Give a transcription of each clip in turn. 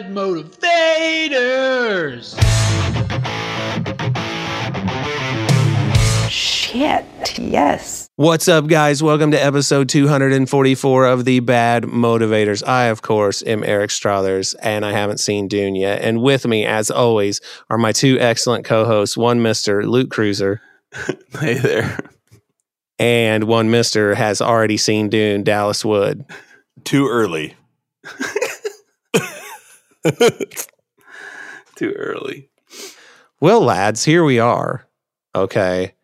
bad motivators. Shit, yes. What's up, guys? Welcome to episode 244 of The Bad Motivators. I, of course, am Eric Strothers, and I haven't seen Dune yet. And with me, as always, are my two excellent co hosts one Mr. Luke Cruiser, Hey there. and one Mr. has already seen Dune, Dallas Wood. Too early. Too early. Well, lads, here we are. Okay.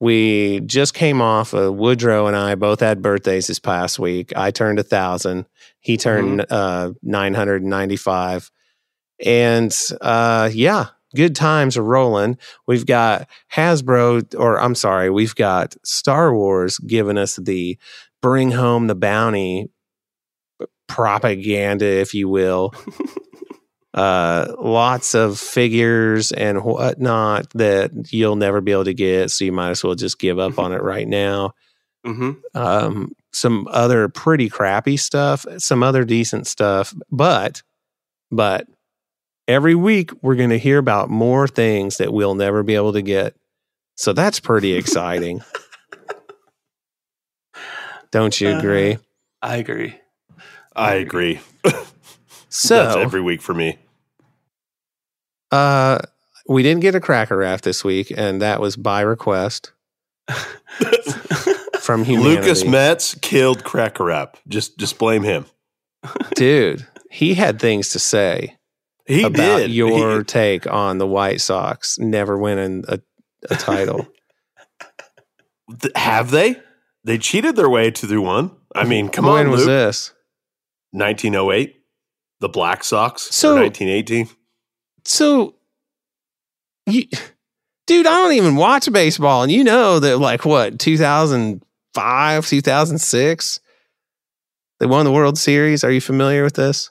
We just came off of Woodrow and I both had birthdays this past week. I turned a thousand. He turned uh, 995. And uh, yeah, good times are rolling. We've got Hasbro, or I'm sorry, we've got Star Wars giving us the bring home the bounty propaganda, if you will uh, lots of figures and whatnot that you'll never be able to get. So you might as well just give up on it right now. Mm-hmm. Um, some other pretty crappy stuff, some other decent stuff, but, but every week we're going to hear about more things that we'll never be able to get. So that's pretty exciting. Don't you agree? I agree. I agree. So That's every week for me. Uh, we didn't get a cracker raft this week, and that was by request from humanity. Lucas Metz killed Cracker Rap. Just just blame him. dude, he had things to say He about did. your He- take on the White Sox never winning a, a title. have they? They cheated their way to the one. I mean, come when on, was Luke. this? 1908, the Black Sox. So- or 1918. So, you, dude, I don't even watch baseball, and you know that, like, what 2005, 2006, they won the World Series. Are you familiar with this?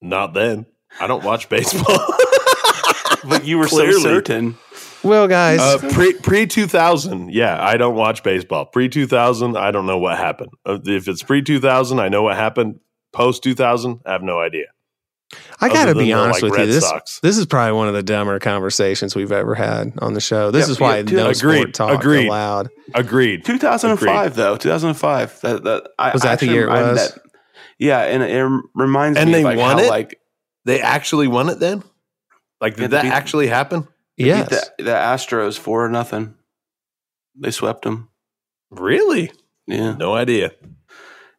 Not then. I don't watch baseball. But you were Clearly. so certain. Well, guys, Uh, pre pre two thousand, yeah, I don't watch baseball. Pre two thousand, I don't know what happened. Uh, If it's pre two thousand, I know what happened. Post two thousand, I have no idea. I got to other than be the, honest like, with Red you. This Sox. this is probably one of the dumber conversations we've ever had on the show. This Yeah, is why yeah, dude, no agreed, sport talk agreed. allowed. Agreed. 2005 though. 2005. That that I, Was I that the year it remember was? That, yeah, and it reminds me. And me they of like won how it? like They actually won it then. Like, did they that beat- actually happen? they Yes, beat the, the Astros four nothing. They swept them. Really? Yeah. No idea.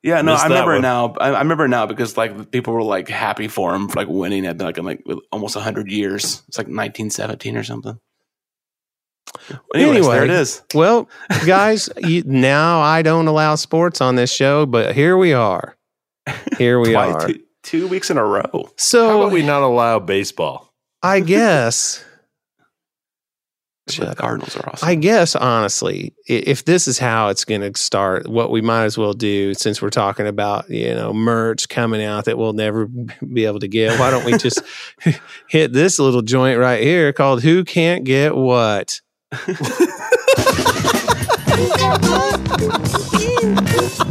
Yeah, no, I remember it one. now. I, I remember it now because like people were like happy for him for like winning at like in like with almost hundred years. It's like 1917 or something. Anyways, Anyway. there it is. Well, guys, you, now I don't allow sports on this show, but here we are. Here we Twice- are. two, two weeks in a row. How So about we not allow baseball? I guess, But the Cardinals are awesome. I guess honestly, if this is how it's going to start, what we might as well do, since we're talking about you know merch coming out that we'll never be able to get, why don't we just hit this little joint right here called "Who Can't Get What."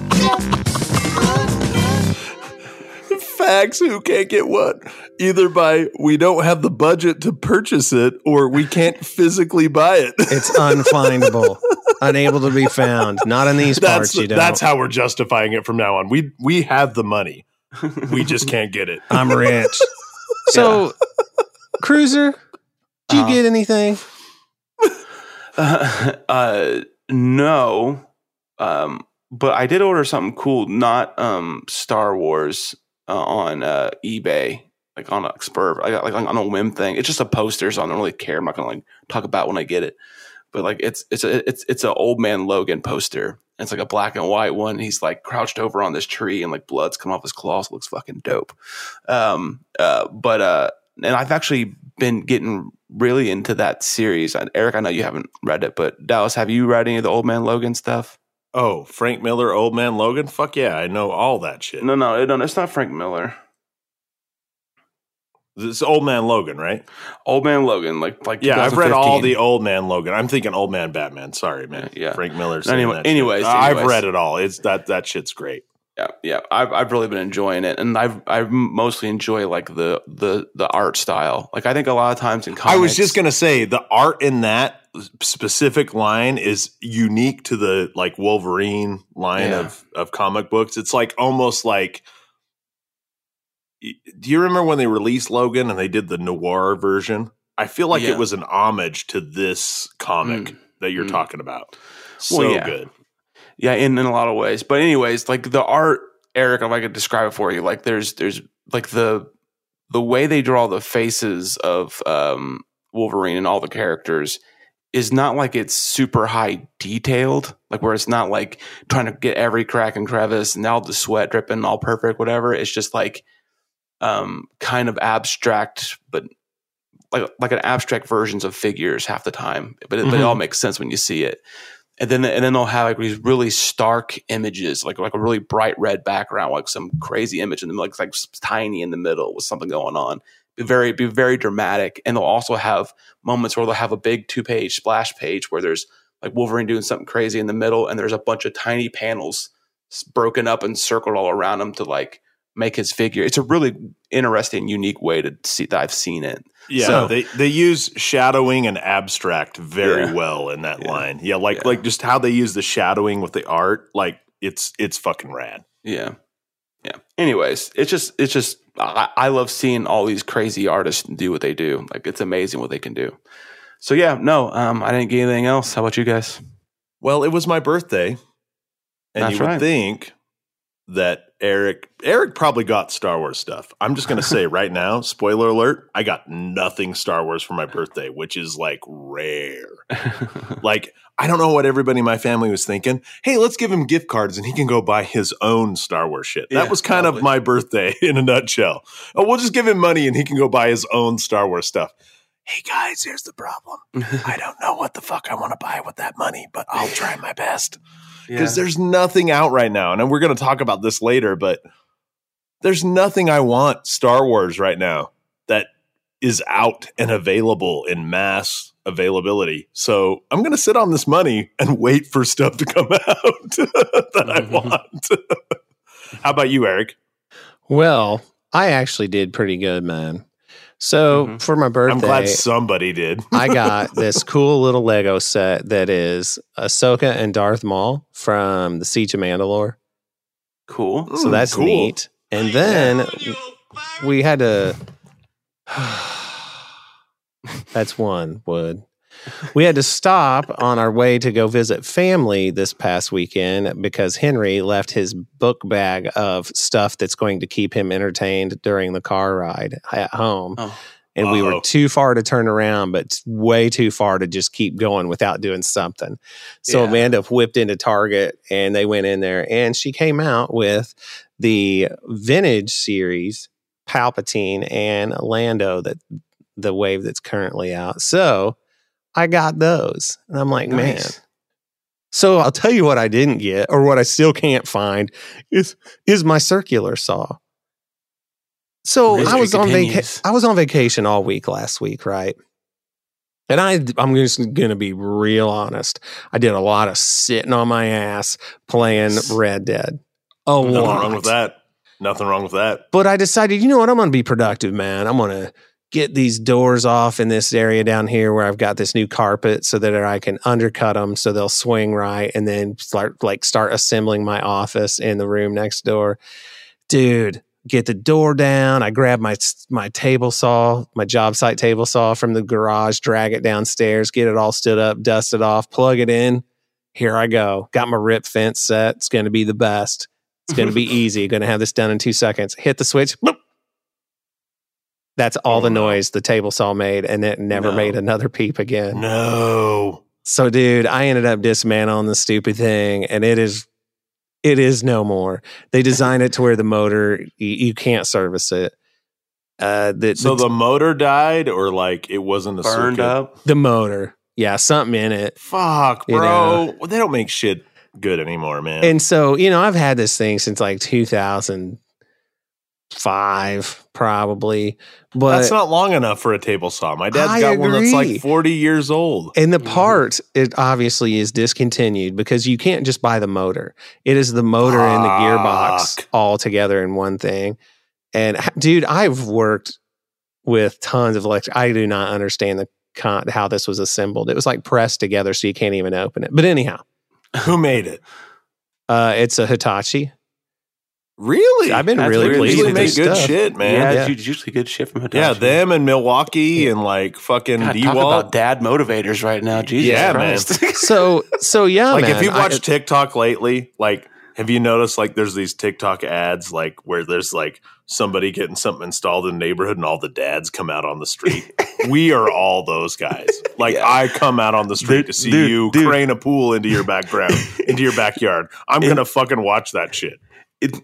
Facts who can't get what? Either by we don't have the budget to purchase it or we can't physically buy it. It's unfindable, unable to be found. Not in these that's parts. You don't. that's how we're justifying it from now on. We we have the money. We just can't get it. I'm rich. So, Cruiser, did you Uh-huh. get anything? uh, no, um, but I did order something cool, not um, Star Wars uh, on uh, eBay, like on a spur. Got like on a whim thing. It's just a poster, so I don't really care. I'm not gonna like talk about when I get it. But like it's it's a it's it's an old man Logan poster. It's like a black and white one. He's like crouched over on this tree, and like blood's come off his claws. It looks fucking dope. Um, uh, but uh, and I've actually been getting really into that series. Eric, I know you haven't read it, but Dallas, have you read any of the Old Man Logan stuff? Oh, Frank Miller, Old Man Logan? Fuck yeah, I know all that shit. No, no, no, it's not Frank Miller. This Old Man Logan, right? Old Man Logan, like like Yeah, I've read all the Old Man Logan. I'm thinking Old Man Batman. Sorry, man. Yeah. Frank Miller's. Anyway- shit. anyways, I've read it all. It's that that shit's great. Yeah, yeah, I've I've really been enjoying it, and I've I mostly enjoy like the the the art style. Like I think a lot of times in comics, I was just gonna say the art in that specific line is unique to the like Wolverine line Yeah. of of comic books. It's like almost like. Do you remember when they released Logan and they did the noir version? I feel like Yeah. it was an homage to this comic Mm. that you're Mm. talking about. Well, So yeah. good. yeah, in in a lot of ways. But anyways, like the art, Eric, if I could describe it for you, like there's there's like the the way they draw the faces of um, Wolverine and all the characters is not like it's super high detailed, like where it's not like trying to get every crack and crevice and all the sweat dripping all perfect, whatever. It's just like um, kind of abstract, but like like an abstract versions of figures half the time. But it, but it all makes sense when you see it. And then and then they'll have like these really stark images, like like a really bright red background, like some crazy image, and then like like tiny in the middle with something going on. Be very be very dramatic, and they'll also have moments where they'll have a big two page splash page where there's like Wolverine doing something crazy in the middle, and there's a bunch of tiny panels broken up and circled all around him to like make his figure. It's a really interesting, unique way to see that I've seen it. Yeah, So- they they use shadowing and abstract very Yeah. well in that Yeah. line. Yeah, like Yeah. like just how they use the shadowing with the art, like it's it's fucking rad. Yeah. Anyways, it's just it's just I, I love seeing all these crazy artists do what they do. Like it's amazing what they can do. So yeah, no, um, I didn't get anything else. How about you guys? Well, it was my birthday, and That's you would think that Eric Eric probably got Star Wars stuff. I'm just gonna say right now, spoiler alert, I got nothing Star Wars for my birthday, which is like rare. Like, I don't know what everybody in my family was thinking. Hey, let's give him gift cards and he can go buy his own Star Wars shit. That Yeah, was kind probably. of my birthday in a nutshell. Oh, we'll just give him money and he can go buy his own Star Wars stuff. Hey guys, here's the problem. I don't know what the fuck I want to buy with that money, but I'll try my best. Because there's nothing out right now. And we're going to talk about this later, but there's nothing I want Star Wars right now that is out and available in mass availability. So I'm going to sit on this money and wait for stuff to come out that I mm-hmm. want. How about you, Eric? Well, I actually did pretty good, man. So Mhm. for my birthday, I'm glad somebody did. I got this cool little Lego set that is Ahsoka and Darth Maul from the Siege of Mandalore. cool. So Mm, that's cool. neat. And then we had to. that's one wood. We had to stop on our way to go visit family this past weekend because Henry left his book bag of stuff that's going to keep him entertained during the car ride at home. Oh. And we were too far to turn around, but way too far to just keep going without doing something. So Yeah. Amanda whipped into Target and they went in there and she came out with the vintage series Palpatine and Lando that the wave that's currently out. So I got those. And I'm like, man. So I'll tell you what I didn't get or what I still can't find is is my circular saw. So I was on vacation. I was on vacation all week last week, right? And I, I'm just going to be real honest. I did a lot of sitting on my ass playing Red Dead. Oh, Nothing lot. wrong with that. Nothing wrong with that. But I decided, you know what? I'm going to be productive, man. I'm going to get these doors off in this area down here where I've got this new carpet so that I can undercut them so they'll swing right and then start like start assembling my office in the room next door. Dude, get the door down. I grab my my table saw, my job site table saw from the garage, drag it downstairs, get it all stood up, dust it off, plug it in. Here I go. Got my rip fence set. It's going to be the best. It's going to be easy. Going to have this done in two seconds. Hit the switch. boop. That's all Oh, the no. noise the table saw made, and it never No. made another peep again. No. So, dude, I ended up dismantling the stupid thing, and it is, it is no more. They designed it to where the motor you, you can't service it. Uh, the, So the, the motor died, or like it wasn't a Burned circuit? up. the motor, yeah, something in it. Fuck, You bro. Well, they don't make shit good anymore, man. And so, you know, I've had this thing since like 2000 five, probably. But That's not long enough for a table saw. My dad's I got one that's like 40 years old. And the part, it obviously is discontinued because you can't just buy the motor. It is the motor and the gearbox all together in one thing. And dude, I've worked with tons of electric. I do not understand the con- how this was assembled. It was like pressed together, so you can't even open it. But anyhow, Who made it? uh, it's a Hitachi. Really? I've been That's really really pleased usually with make this good stuff. shit, man. yeah, Yeah, it's usually good shit from Hitachi. Yeah, them and Milwaukee and like fucking God, talk about dad motivators right now. Jesus Yeah, man. Christ. So, so yeah, like man, if you've I- watched TikTok lately, like have you noticed like there's these TikTok ads like where there's like somebody getting something installed in the neighborhood and all the dads come out on the street. we are all those guys. Like Yeah. I come out on the street Dude, to see dude, you dude. crane a pool into your background, into your backyard. I'm It- gonna fucking watch that shit. it,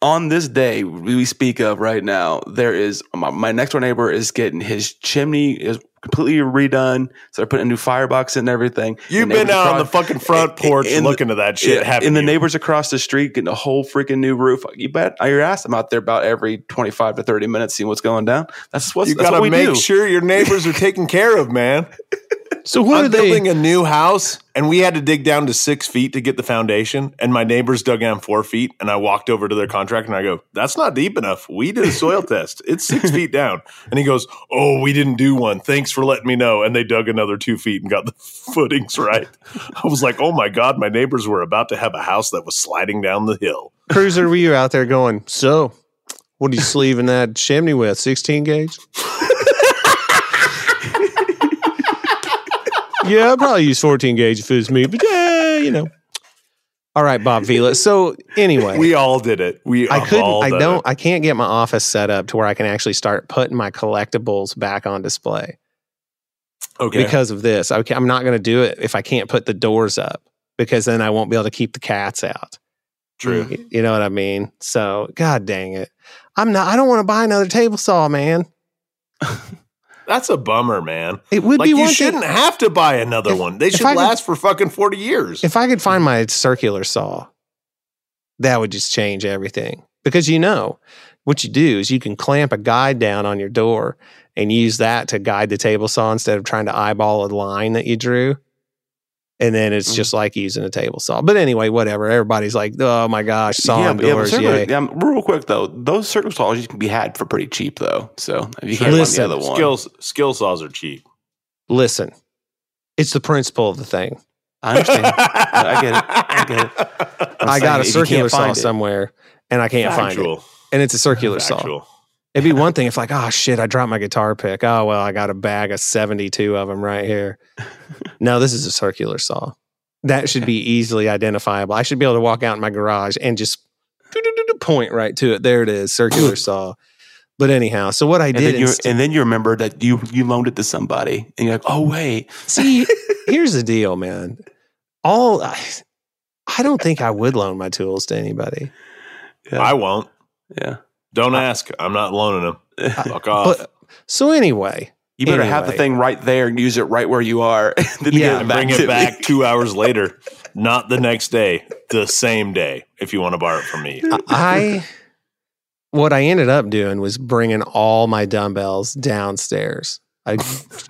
on this day we speak of right now, there is my, my next door neighbor is getting his chimney is completely redone. So they're putting a new firebox in and everything. You've The been out on the fucking front porch in the- looking at that shit, haven't and the neighbors across the street getting a whole freaking new roof. You bet I your ass I'm out there about every 25 to 30 minutes seeing what's going down. That's what's you that's gotta what we make do. sure your neighbors are taken care of, man. so what I'm are they? building a new house, and we had to dig down to six feet to get the foundation. And my neighbors dug down four feet, and I walked over to their contractor and I go, "That's not deep enough. We did a soil test. It's six feet down." And he goes, "Oh, we didn't do one. Thanks for letting me know." And they dug another two feet and got the footings right. I was like, "Oh my god, my neighbors were about to have a house that was sliding down the hill." Cruiser, were you out there going? So, what are you sleeving that chimney with? Sixteen gauge? Yeah, I'll probably use fourteen gauge if it was me, but yeah, you know. All right, Bob Vila. So anyway, We all did it. We I couldn't. I don't. it. I can't get my office set up to where I can actually start putting my collectibles back on display Okay. because of this. Okay, I'm not going to do it if I can't put the doors up because then I won't be able to keep the cats out. True. You- You know what I mean? So, god dang it. I'm not I don't want to buy another table saw, man. That's a bummer, man. It would Like be you shouldn't have to buy another If- one. They should I could- last for fucking 40 years. if I could find my circular saw, that would just change everything. Because you know, what you do is you can clamp a guide down on your door and use that to guide the table saw instead of trying to eyeball a line that you drew. And then it's Mhm. just like using a table saw. But anyway, whatever. Everybody's like, oh my gosh, saw yeah, and but, yeah, but doors. circular- yay. yeah, real quick though, those circle saws can be had for pretty cheap though. So if you can't Listen, find the other one, Skills skill saws are cheap. Listen, it's the principle of the thing. I understand. I get it. I get it. I'm I got a saying, if you can't circular saw find it- somewhere and I can't find it. And it's a circular saw. Factual. It'd be one thing if, like, oh shit, I dropped my guitar pick. Oh well, I got a bag of seventy-two of them right here. no, this is a circular saw. That should be easily identifiable. I should be able to walk out in my garage and just point right to it. There it is, circular saw. But anyhow, so what I And did then, you inst- and then you remember that you you loaned it to somebody, and you're like, "Oh wait, see, here's the deal, man. All I, I don't think I would loan my tools to anybody. yeah, I won't. yeah." Don't ask. I'm not loaning them. Fuck off. But so anyway, You better have the thing right there and use it right where you are. then Yeah, get and bring to it me. back two hours later. Not the next day, the same day, if you want to borrow it from me. I what I ended up doing was bringing all my dumbbells downstairs. I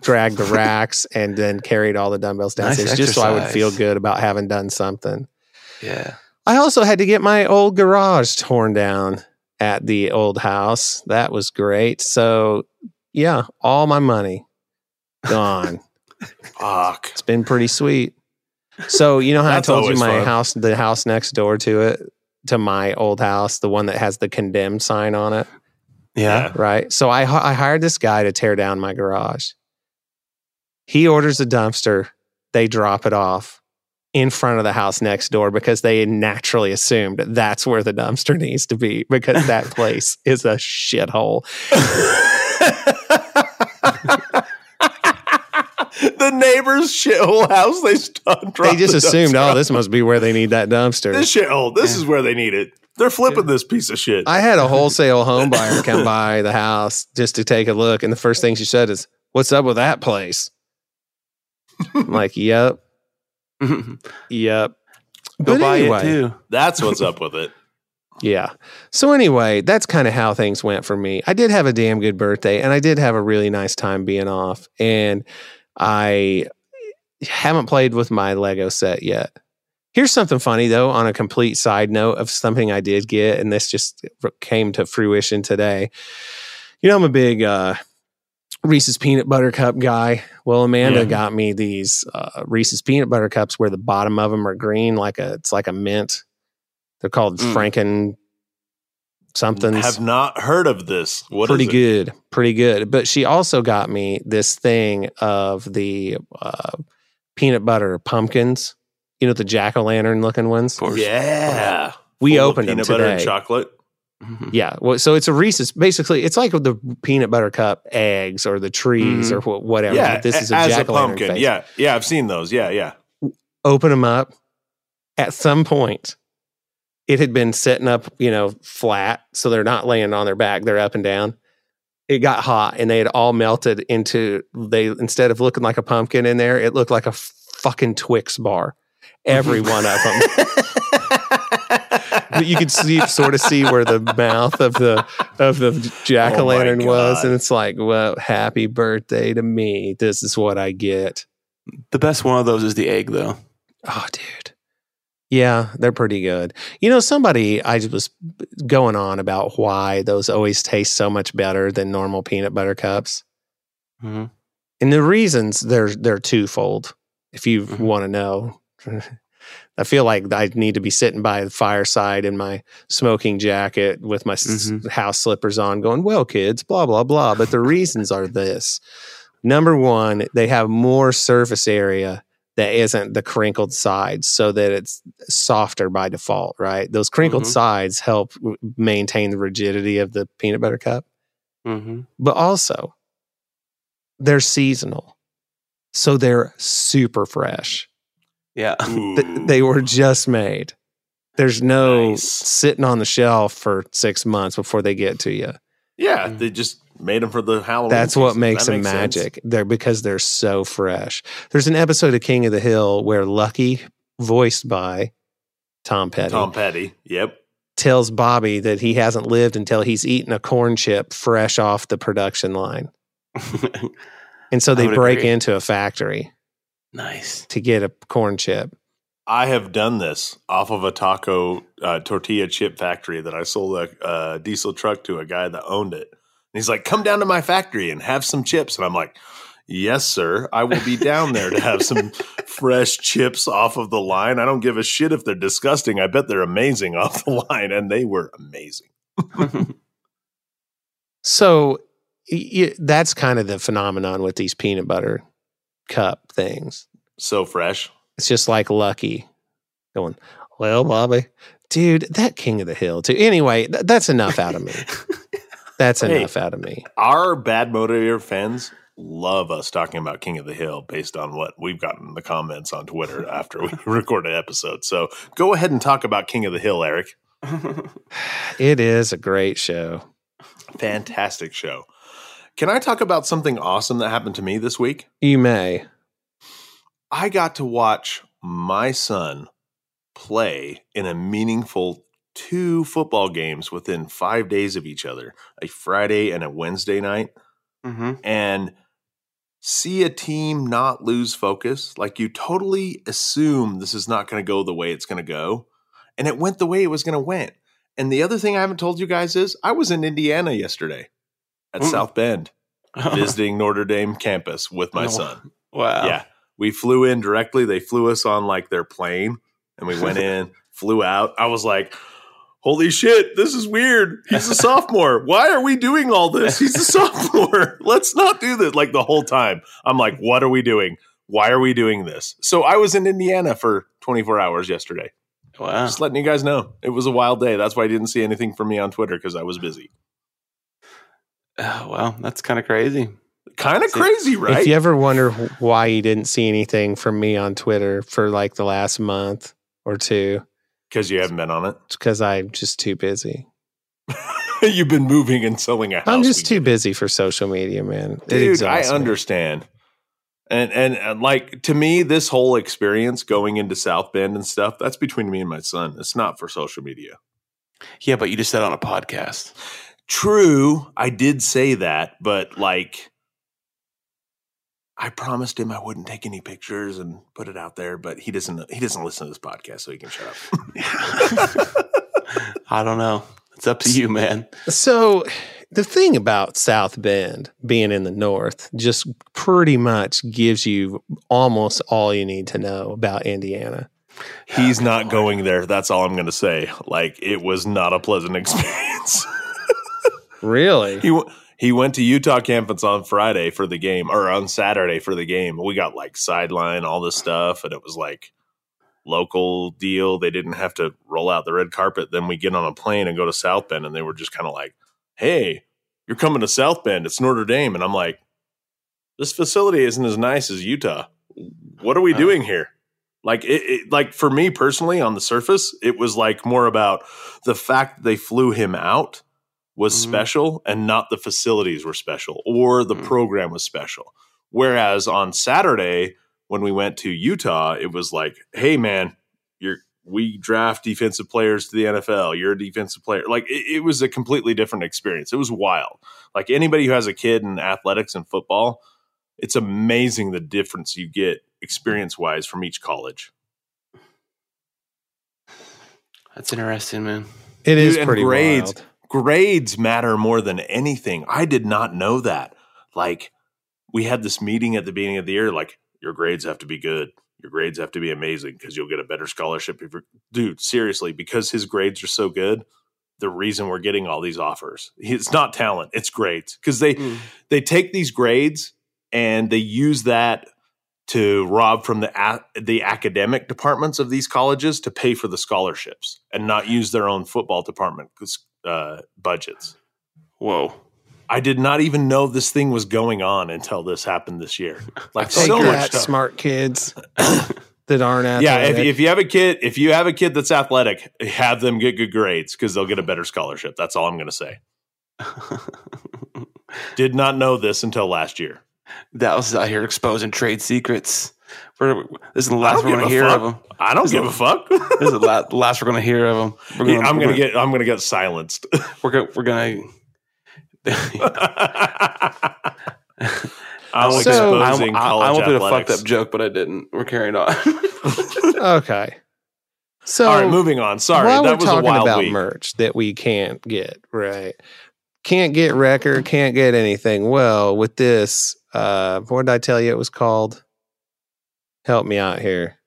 dragged the racks and then carried all the dumbbells Nice downstairs just so I would feel good about having done something. Yeah. I also had to get my old garage torn down at the old house. That was great. So, yeah, all my money gone. Fuck. It's been pretty sweet. So you know how I told you my fun. house, the house next door to it, to my old house, the one that has the condemned sign on it, Yeah. right? So I I hired this guy to tear down my garage. He orders a dumpster, they drop it off in front of the house next door because they naturally assumed that's where the dumpster needs to be because that place is a shithole. the neighbor's shithole house. They st- They just assumed, oh, this must be where they need that dumpster. this shithole. This is where they need it. They're flipping this piece of shit. I had a wholesale home buyer come by the house just to take a look, and the first thing she said is, "What's up with that place?" I'm like, "Yep, Go yep." But buy anyway, it too. That's what's up with it. Yeah. So anyway, that's kind of how things went for me. I did have a damn good birthday and I did have a really nice time being off. And I haven't played with my Lego set yet. Here's something funny though, on a complete side note of something I did get, and this just came to fruition today. You know, I'm a big uh, Reese's peanut butter cup guy. Well, Amanda Yeah. got me these uh, Reese's peanut butter cups where the bottom of them are green, like a it's like a mint. They're called Mm. Franken something. Have not heard of this. What is pretty it? good, pretty good. But she also got me this thing of the uh, peanut butter pumpkins. You know the jack o' lantern looking ones. Of course. Yeah. We Full of opened them peanut butter and today. chocolate. Mhm. Yeah. Well, so it's a Reese's. Basically, it's like the peanut butter cup eggs or the trees Mhm. or wh- whatever. Yeah, but this is a as a pumpkin. face. Yeah, yeah, I've seen those. Yeah, yeah. Open them up. At some point, it had been sitting up, you know, flat, so they're not laying on their back; they're up and down. It got hot, and they had all melted into. They instead of looking like a pumpkin in there, it looked like a fucking Twix bar. Every one of them. but you could see sort of see where the mouth of the of the jack o' lantern Oh was, and it's like, well, happy birthday to me. This is what I get. The best one of those is the egg, though. Oh, dude. Yeah, they're pretty good. You know, somebody I was going on about why those always taste so much better than normal peanut butter cups. Mhm. And the reasons they're they're twofold. If you Mhm. want to know, I feel like I need to be sitting by the fireside in my smoking jacket with my Mhm. house slippers on, going, "Well, kids, blah blah blah." But the reasons are this: number one, they have more surface area that isn't the crinkled sides, so that it's softer by default. Right? Those crinkled Mhm. sides help w- maintain the rigidity of the peanut butter cup Mhm. but also they're seasonal. So they're super fresh. Yeah. Th- They were just made. There's no Nice. sitting on the shelf for six months before they get to you. yeah, mm. they just made them for the Halloween. That's what makes That them sense. magic. They're because they're so fresh. There's an episode of King of the Hill where Lucky, voiced by Tom Petty, Tom Petty. Yep. tells Bobby that he hasn't lived until he's eaten a corn chip fresh off the production line. And so they break agree. into a factory nice. to get a corn chip. I have done this off of a taco uh, tortilla chip factory that I sold a uh, diesel truck to a guy that owned it. And he's like, "Come down to my factory and have some chips." And I'm like, "Yes, sir. I will be down there to have some fresh chips off of the line. I don't give a shit if they're disgusting. I bet they're amazing off the line, and they were amazing." So y- y- that's kind of the phenomenon with these peanut butter cup things. So fresh. It's just like Lucky going, well, Bobby, dude, that King of the Hill, too. Anyway, th- that's enough out of me. That's Hey. enough out of me. Our bad motivator fans love us talking about King of the Hill based on what we've gotten in the comments on Twitter after we record an episode. So go ahead and talk about King of the Hill, Eric. It is a great show. Fantastic show. Can I talk about something awesome that happened to me this week? You may. I got to watch my son play in a meaningful two football games within five days of each other a Friday and a Wednesday night. hmm and see a team not lose focus. Like you totally assume this is not going to go the way it's going to go. And it went the way it was going to went. And the other thing I haven't told you guys is I was in Indiana yesterday at Mm. South Bend visiting Notre Dame campus with my Oh, son. Wow. Yeah. We flew in directly. They flew us on like their plane and we went in, flew out. I was like, holy shit, this is weird. He's a sophomore. Why are we doing all this? He's a sophomore. Let's not do this. Like the whole time, I'm like, what are we doing? Why are we doing this? So I was in Indiana for 24 hours yesterday. Wow. Just letting you guys know. It was a wild day. That's why I didn't see anything from me on Twitter because I was busy. Oh, wow. That's kind of crazy. Kind of crazy, right? If you ever wonder why you didn't see anything from me on Twitter for like the last month or two, Because you haven't been on it. it's because I'm just too busy. You've been moving and selling a house. I'm just too busy for social media, man. It dude i exhausts me. understand and, and and like to me this whole experience going into south bend and stuff that's between me and my son it's not for social media Yeah, but you just said on a podcast. True, I did say that, but like I promised him I wouldn't take any pictures and put it out there, but he doesn't he doesn't listen to this podcast, so he can shut up. I don't know. It's up to you, man. So the thing about South Bend being in the north just pretty much gives you almost all you need to know about Indiana. He's not going there. That's all I'm going to say. Like it was not a pleasant experience. Really? he he went to Utah campus on Friday for the game or on Saturday for the game. We got like sideline all this stuff and it was like local deal. They didn't have to roll out the red carpet. Then we get on a plane and go to South Bend and they were just kind of like, "Hey, you're coming to South Bend. It's Notre Dame." And I'm like, "This facility isn't as nice as Utah. What are we doing here?" Like it, it like for me personally on the surface, it was like more about the fact that they flew him out was Mhm. special and not the facilities were special or the Mhm. program was special. Whereas on Saturday when we went to Utah, it was like, "Hey man, you're we draft defensive players to the NFL. You're a defensive player." Like it, it was a completely different experience. It was wild. Like anybody who has a kid in athletics and football, it's amazing the difference you get experience wise from each college. That's interesting, man. It is Dude, and pretty grades. wild. Grades matter more than anything. I did not know that. Like, we had this meeting at the beginning of the year, like, your grades have to be good. Your grades have to be amazing because you'll get a better scholarship. If you're, dude, seriously, because his grades are so good, the reason we're getting all these offers, it's not talent, it's grades. Because they Mm. they take these grades and they use that to rob from the the academic departments of these colleges to pay for the scholarships and not use their own football department uh, budgets. Whoa. I did not even know this thing was going on until this happened this year. Like Take so much that, stuff. smart kids that aren't athletic. Yeah, if, if you have a kid, if you have a kid that's athletic, have them get good grades because they'll get a better scholarship. That's all I'm going to say. Did not know this until last year. that was out here exposing trade secrets. We're, this is the last we're going to hear fuck. of them. I don't This give is a fuck. This is the la- the last we're going to hear of them. We're Yeah, gonna, I'm we're gonna get. I'm gonna get silenced. We're gonna. We're gonna. I'm So- exposing I, I, I college wanted a fucked up joke, but I didn't. We're carrying on. okay. So All right, moving on. Sorry, while that we're was a talking wild about week. merch that we can't get, right? Can't get record, can't get anything. Well, with this, uh, what did I tell you it was called? Help me out here.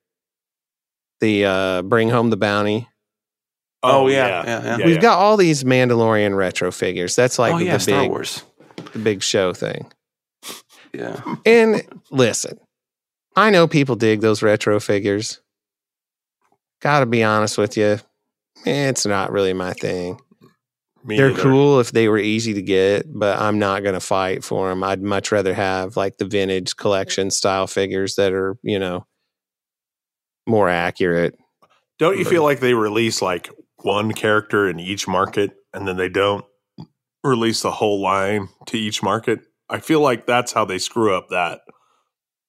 The uh, Bring Home the Bounty. Oh, yeah, yeah, yeah. We've got all these Mandalorian retro figures. That's like oh the yeah, Star big Wars. the big show thing. Yeah. And listen, I know people dig those retro figures. Gotta be honest with you, it's not really my thing. Me They're neither. cool if they were easy to get, but I'm not going to fight for them. I'd much rather have like the vintage collection style figures that are, you know, more accurate. Don't you feel like they release like one character in each market and then they don't release the whole line to each market? I feel like that's how they screw up that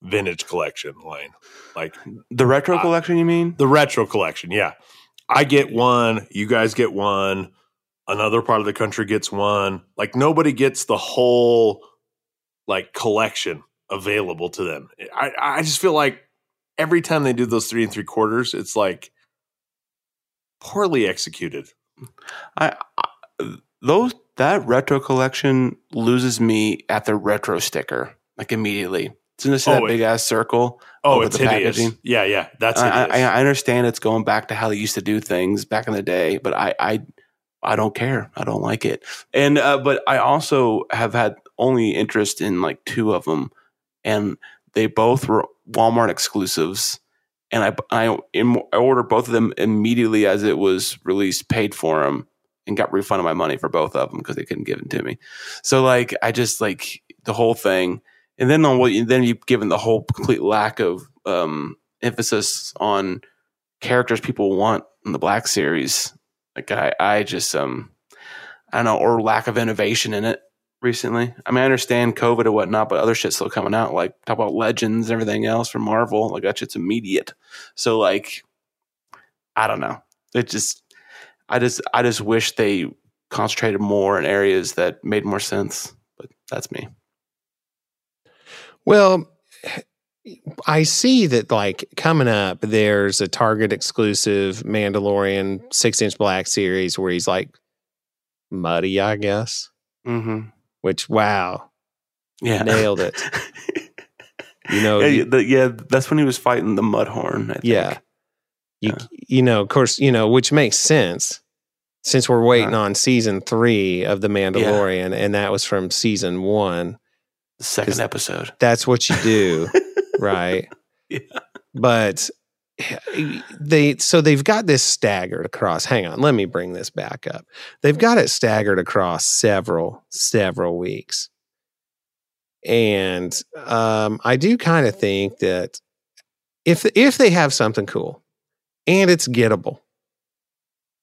vintage collection line. Like The retro Uh, collection, you mean? the retro collection, yeah. I get one, you guys get one, another part of the country gets one. Like nobody gets the whole like collection available to them. I, I just feel like every time they do those three and three quarters, it's like poorly executed. I, I those that retro collection loses me at the retro sticker like immediately. It's in this Oh, that big ass circle. Oh, it's the hideous. packaging. Yeah, yeah, that's I. I, I understand it's going back to how they used to do things back in the day, but I I, I don't care. I don't like it. And uh, but I also have had only interest in like two of them, and they both were Walmart exclusives. And I I, im- I ordered both of them immediately as it was released, paid for them, and got refunded my money for both of them because they couldn't give it to me. So like I just like the whole thing, and then on what you, then you've given the whole complete lack of um, emphasis on characters people want in the Black Series. Like I I just um I don't know or lack of innovation in it recently. I mean I understand COVID and whatnot, but other shit's still coming out. Like talk about Legends and everything else from Marvel. Like that shit's immediate. So like I don't know. It just I just I just wish they concentrated more in areas that made more sense. But that's me. Well, I see that like coming up, there's a Target exclusive Mandalorian six inch black series where he's like muddy, I guess. Mm-hmm. Which wow, Yeah, nailed it. You know, yeah, the- yeah, that's when he was fighting the Mudhorn. I think. Yeah. you Yeah. you know, of course, you know, which makes sense since we're waiting Uh-huh. on season three of the Mandalorian, and that was from season one. the second episode. That's what you do. right? Yeah. But they so they've got this staggered across. Hang on, let me bring this back up. They've got it staggered across several several weeks. And um, I do kind of think that if if they have something cool and it's gettable,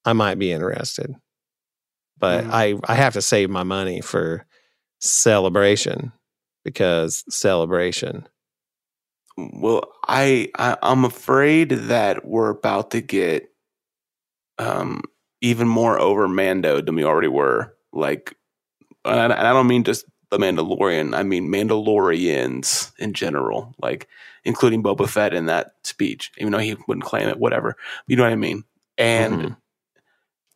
I might be interested. But Mhm. I I have to save my money for celebration because celebration. Well, I, I I'm afraid that we're about to get um even more over Mando than we already were. Like, and I, and I don't mean just the Mandalorian. I mean Mandalorians in general, like including Boba Fett in that speech, even though he wouldn't claim it. Whatever, you know what I mean. And Mhm.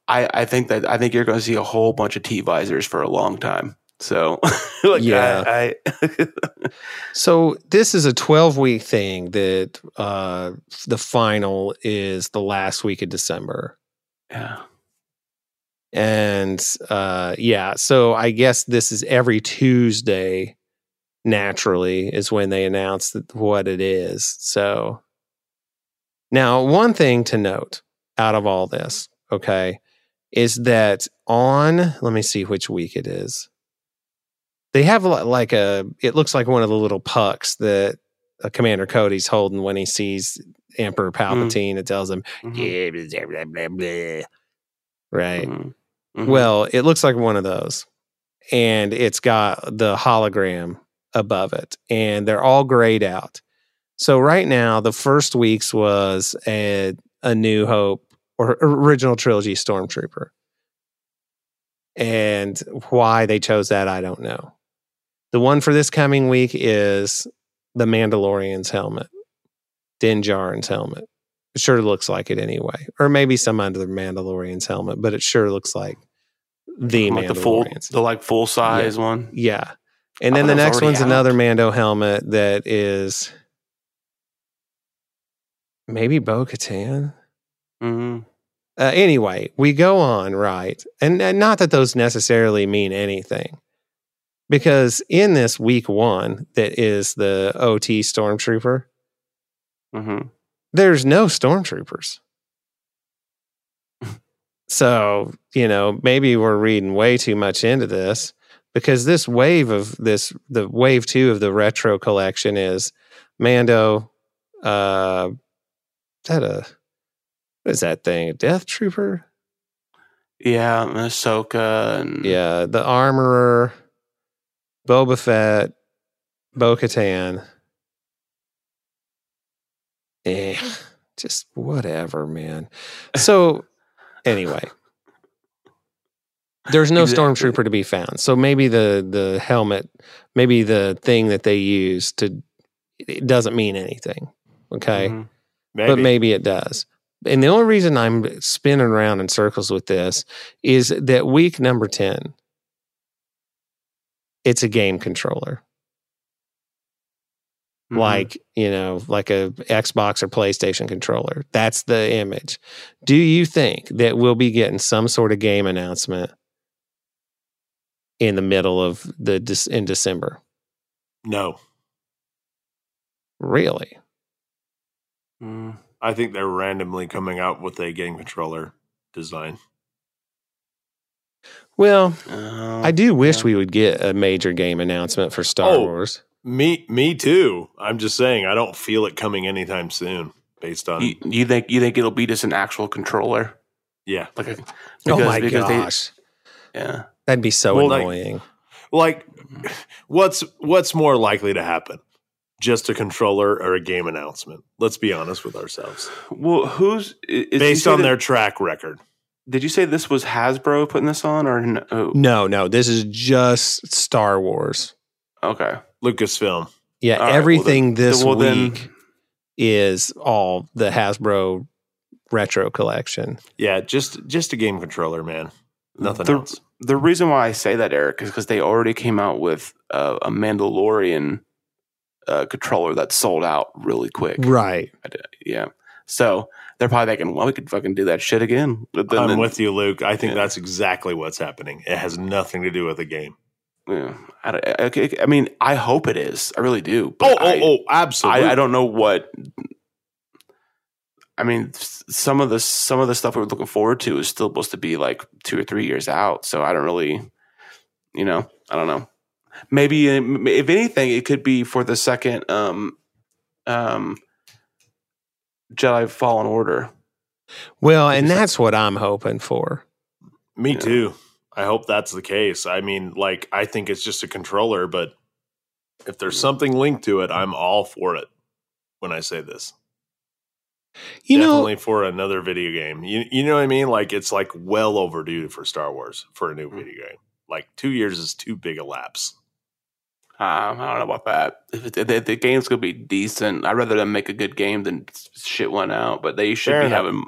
I I think that I think you're going to see a whole bunch of T visors for a long time. So, like, Yeah. I, I So this is a 12 week thing that uh the final is the last week of December. yeah. And uh yeah, so I guess this is every Tuesday naturally is when they announce what it is. So now one thing to note out of all this, okay, is that on let me see which week it is. They have li- like a it looks like one of the little pucks that uh, Commander Cody's holding when he sees Emperor Palpatine. It tells him, Mhm. yeah, blah, blah, blah, right? Mhm. Mhm. Well, it looks like one of those. And it's got the hologram above it. And they're all grayed out. So right now, the first week's was a, a New Hope or original trilogy Stormtrooper. And why they chose that, I don't know. The one for this coming week is the Mandalorian's helmet, Din Djarin's helmet. It sure looks like it anyway. Or maybe some other Mandalorian's helmet, but it sure looks like the like the full, Mandalorian's. the like full size one. yeah. And then the next one's out. another Mando helmet that is maybe Bo Katan. hmm Uh, anyway, we go on, right? And, and not that those necessarily mean anything. Because in this week one, that is the OT Stormtrooper, hmm there's no stormtroopers. so, you know, maybe we're reading way too much into this because this wave of this, the wave two of the retro collection is Mando, uh, is that a, what is that thing? A death trooper? Yeah, Ahsoka and Yeah. The armorer, Boba Fett, Bo Katan. Eh, just whatever, man. So, anyway, there's no Exactly. stormtrooper to be found. So maybe the the helmet, maybe the thing that they use to it doesn't mean anything. Okay, Mhm. Maybe. but maybe it does. And the only reason I'm spinning around in circles with this is that week number 10, it's a game controller. Mhm. like you know like a xbox or playstation controller that's the image do you think that we'll be getting some sort of game announcement in the middle of the in december no. really Mm. I think they're randomly coming out with a game controller design. Well Oh, i do wish yeah. we would get a major game announcement for star Oh. wars Me, me too. I'm just saying, I don't feel it coming anytime soon. Based on You, you think you think it'll be just an actual controller? yeah, Like a, oh my because they- gosh yeah. that'd be so Well, annoying like what's what's more likely to happen? Just a controller or a game announcement? Let's be honest with ourselves. Well, who's is Based on that- their track record, Did you say this was Hasbro putting this on or no? oh, No, no, this is just Star Wars. Okay. Lucasfilm. Yeah, All right, well, everything then- this well, then- week is all the Hasbro retro collection. Yeah, just just a game controller, man. Nothing The- else. The reason why I say that, Eric, is because they already came out with uh, a Mandalorian uh, controller that sold out really quick. Right. Yeah. So they're probably thinking, well, we could fucking do that shit again. But then, I'm then- with you, Luke. I think Yeah. that's exactly what's happening. It has nothing to do with the game. Yeah. I, I, I- mean, I hope it is. I really do. Oh, But oh, I, oh, absolutely. I, I don't know what. I mean, some of the some of the stuff we are looking forward to is still supposed to be like two or three years out. So I don't really, you know, I don't know. Maybe uh, if anything, it could be for the second um, um, Jedi Fallen Order. Well, and that's what I'm hoping for. Me Yeah. too. I hope that's the case. I mean, like, I think it's just a controller, but if there's something linked to it, I'm all for it when I say this. You Definitely know, for another video game. You, you know what I mean? Like, it's like well overdue for Star Wars for a new Mm. video game. Like, two years is too big a lapse. Um, I don't know about that. If it, the, the game's gonna be decent, I'd rather them make a good game than shit one out. But they should Fair be enough. having,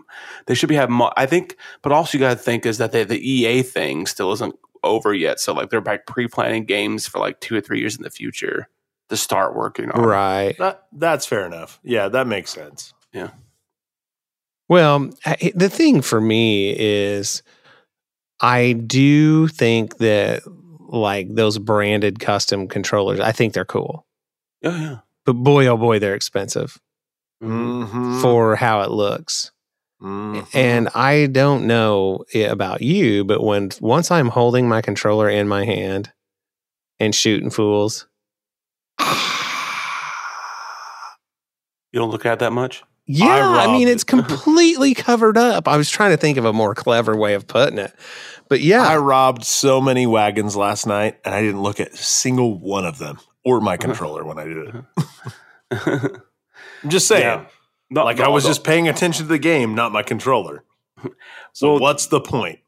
they should be having. Mo- I think, but also you got to think is that they, the EA thing still isn't over yet. So like they're like pre-planning games for like two or three years in the future to start working on. right. That That's fair enough. Yeah, that makes sense. Yeah. Well, the thing for me is I do think that like those branded custom controllers, I think they're cool. Yeah, yeah. But boy, oh boy, they're expensive Mhm. Mm-hmm. for how it looks. And I don't know about you, but when once I'm holding my controller in my hand and shooting fools, You don't look at it that much. Yeah, I, mean it's completely covered up. I was trying to think of a more clever way of putting it, but yeah, I robbed so many wagons last night, and I didn't look at a single one of them or my uh-huh. controller when I did it. Uh-huh. I'm just saying. Yeah. Like I was just paying attention to the game, not my controller. So Well- what's the point?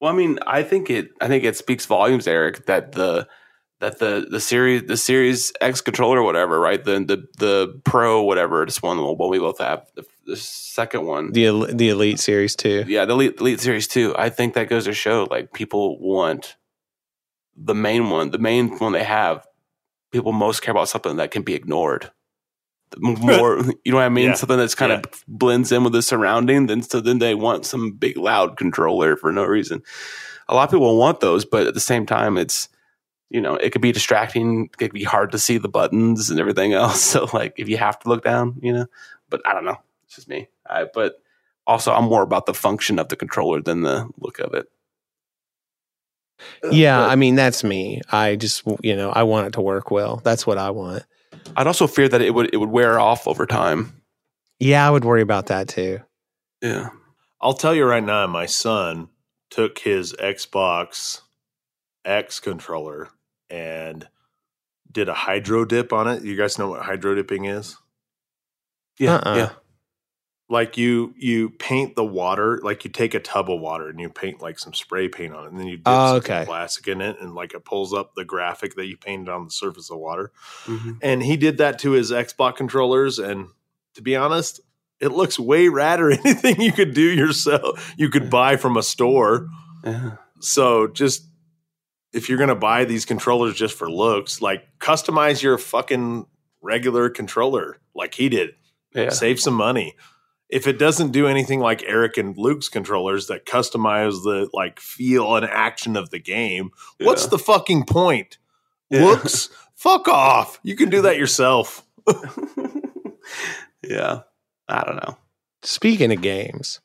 Well, I mean, I think it. I think it speaks volumes, Eric, that the that the the series the Series X controller, or whatever, right? The the the Pro, whatever, this one, what we both have, the, the second one, the the Elite Series two. yeah, the Elite, Elite Series two. I think that goes to show, like, people want the main one, the main one they have. People most care about something that can be ignored. More, you know what I mean? Yeah. Something that's kind of blends in with the surrounding. Then, so then they want some big loud controller for no reason. A lot of people want those, but at the same time, it's you know it could be distracting. It could be hard to see the buttons and everything else. So, like, if you have to look down, you know. But I don't know. It's just me. I, but also, I'm more about the function of the controller than the look of it. Yeah, But I mean that's me. I just you know I want it to work well. That's what I want. I'd also fear that it would it would wear off over time. Yeah, I would worry about that too. Yeah. I'll tell you right now, my son took his Xbox X controller and did a hydro dip on it. You guys know what hydro dipping is? Yeah. Uh-uh. Yeah. Like you you paint the water, like you take a tub of water and you paint like some spray paint on it, and then you dip Oh, some okay. plastic in it, and like it pulls up the graphic that you painted on the surface of water. Mhm. And he did that to his Xbox controllers, and to be honest, it looks way radder anything you could do yourself. You could buy from a store. Yeah. So just if you're gonna buy these controllers just for looks, like customize your fucking regular controller like he did. Yeah. Save some money. If it doesn't do anything like Eric and Luke's controllers that customize the like feel and action of the game, what's the fucking point? Yeah. Looks? Fuck off. You can do that yourself. yeah. I don't know. Speaking of games,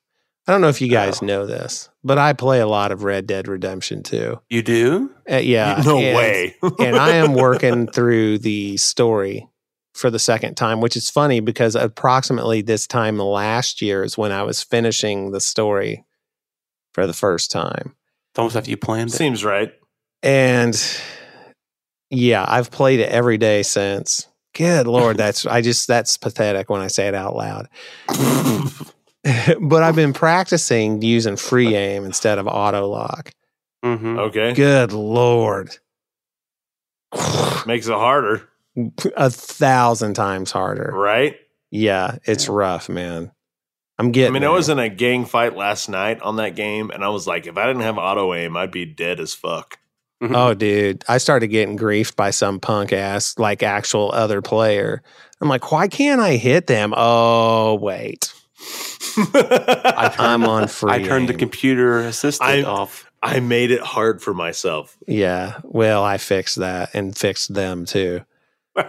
I don't know if you guys know this, but I play a lot of Red Dead Redemption two. You do? Uh, yeah, no and- way. and I am working through the story for the second time, which is funny because approximately this time last year is when I was finishing the story for the first time. It's almost after you planned it. Seems right. And yeah, I've played it every day since. Good lord, that's I just that's pathetic when I say it out loud. but I've been practicing using free aim instead of auto lock. Mm-hmm. Okay. Good lord. Makes it harder, A thousand times harder. right? Yeah, it's rough, man. I'm getting. I getting. mean, I was in a gang fight last night on that game, and I was like, if I didn't have auto aim, I'd be dead as fuck. Oh, dude, I started getting griefed by some punk ass, like actual other player. I'm like, why can't I hit them? Oh, wait, I turned, I'm on free. I turned the computer assistant I- off. I made it hard for myself. Yeah, well, I fixed that and fixed them too.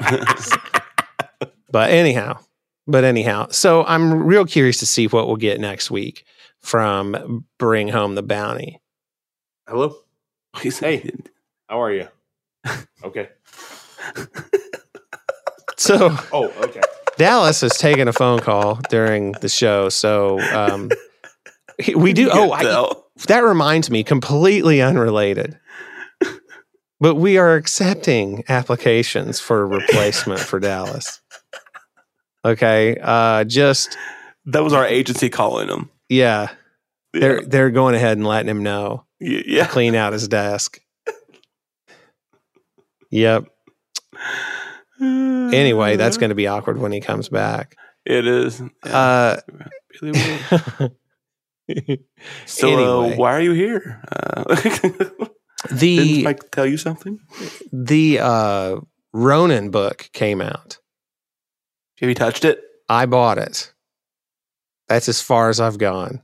But anyhow, but anyhow, so I'm real curious to see what we'll get next week from Bring Home the Bounty. Hello, Hey. how are you? Okay. So Oh, okay. Dallas has taken a phone call during the show. So um, we do. Oh, I, that reminds me, completely unrelated. But we are accepting applications for replacement for Dallas. Okay, uh, just that was our agency calling him. yeah, they're they're going ahead and letting him know. yeah. yeah. clean out his desk. Yep. Anyway, that's going to be awkward when he comes back. It is. Uh, really weird. So, Anyway. uh, why are you here? Uh, didn't the Mike tell you something? the uh, Ronin book came out. Have you touched it? I bought it. That's as far as I've gone.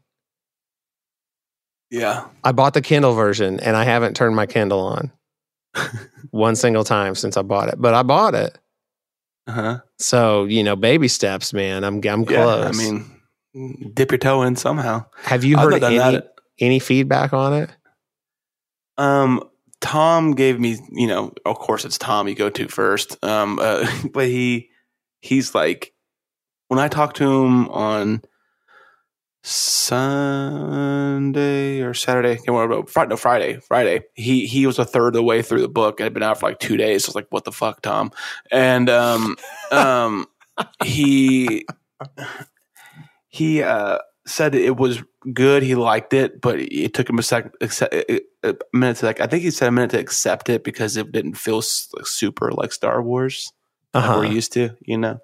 Yeah. I bought the Kindle version and I haven't turned my Kindle on one single time since I bought it. But I bought it. Uh huh. So, you know, baby steps, man. I'm I'm Yeah. close. I mean, dip your toe in somehow. have you heard any, that. any feedback on it? Um, Tom gave me, you know, of course it's Tom you go to first. Um, uh, but he, he's like, when I talked to him on Sunday or Saturday, can't remember, Friday, no, Friday, Friday, he, he was a third of the way through the book. It had been out for like two days. I was like, what the fuck, Tom? And, um, um, he, he, uh, said it was good. He liked it, but it took him a sec, accept, a minute to like. I think he said a minute to accept it because it didn't feel super like Star Wars Uh-huh. we're used to. You know,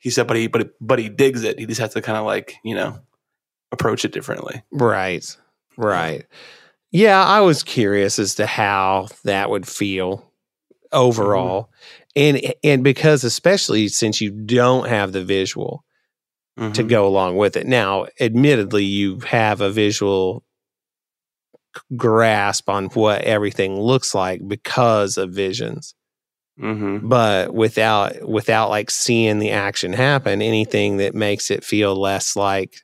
he said, but he but but he digs it. He just has to kind of like you know approach it differently. Right. Right. Yeah, I was curious as to how that would feel overall. And and because especially since you don't have the visual to Mhm. go along with it. Now, admittedly, you have a visual grasp on what everything looks like because of visions. Mhm. But without without like seeing the action happen, anything that makes it feel less like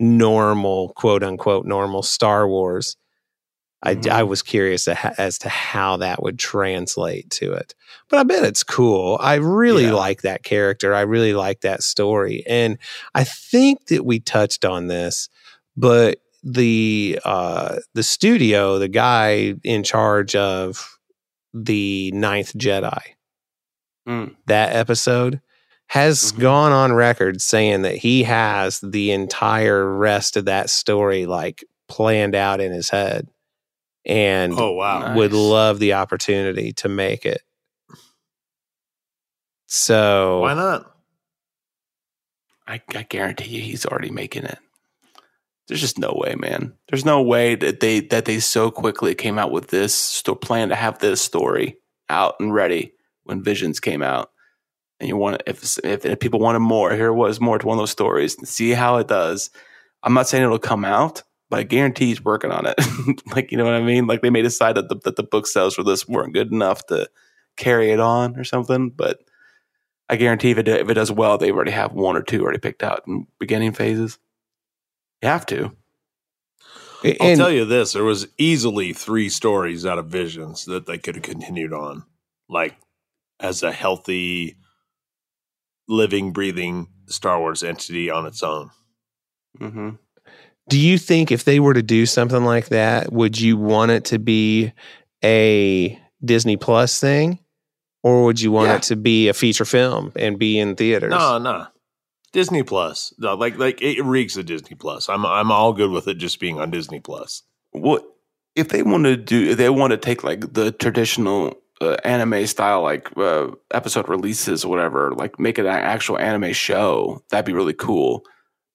normal, quote unquote, normal Star Wars. I, Mhm. I was curious as to how that would translate to it, but I bet it's cool. I really Yeah. like that character. I really like that story, and I think that we touched on this, but the uh, the studio, the guy in charge of the Ninth Jedi, Mm. that episode has Mhm. gone on record saying that he has the entire rest of that story like planned out in his head and Oh wow. would Nice. love the opportunity to make it. So Why not? I, I guarantee you, he's already making it. There's just no way, man. There's no way that they that they so quickly came out with this sto- plan to have this story out and ready when Visions came out. And you want if, if if people wanted more, here it was more to one of those stories. See how it does. I'm not saying it'll come out, but I guarantee he's working on it. like you know what I mean? Like they may decide that the, that the book sales for this weren't good enough to carry it on or something, but I guarantee if it if it does well, they already have one or two already picked out in beginning phases. You have to. I'll and tell you this: there was easily three stories out of Visions that they could have continued on, like as a healthy, living, breathing Star Wars entity on its own. hmm do you think if they were to do something like that, would you want it to be a Disney Plus thing? Or would you want Yeah. it to be a feature film and be in theaters? No, no, Disney Plus. No, Like like it reeks of Disney Plus. I'm I'm all good with it just being on Disney Plus. What if they want to do? If they want to take like the traditional uh, anime style, like uh, episode releases or whatever, like make it an actual anime show. That'd be really cool.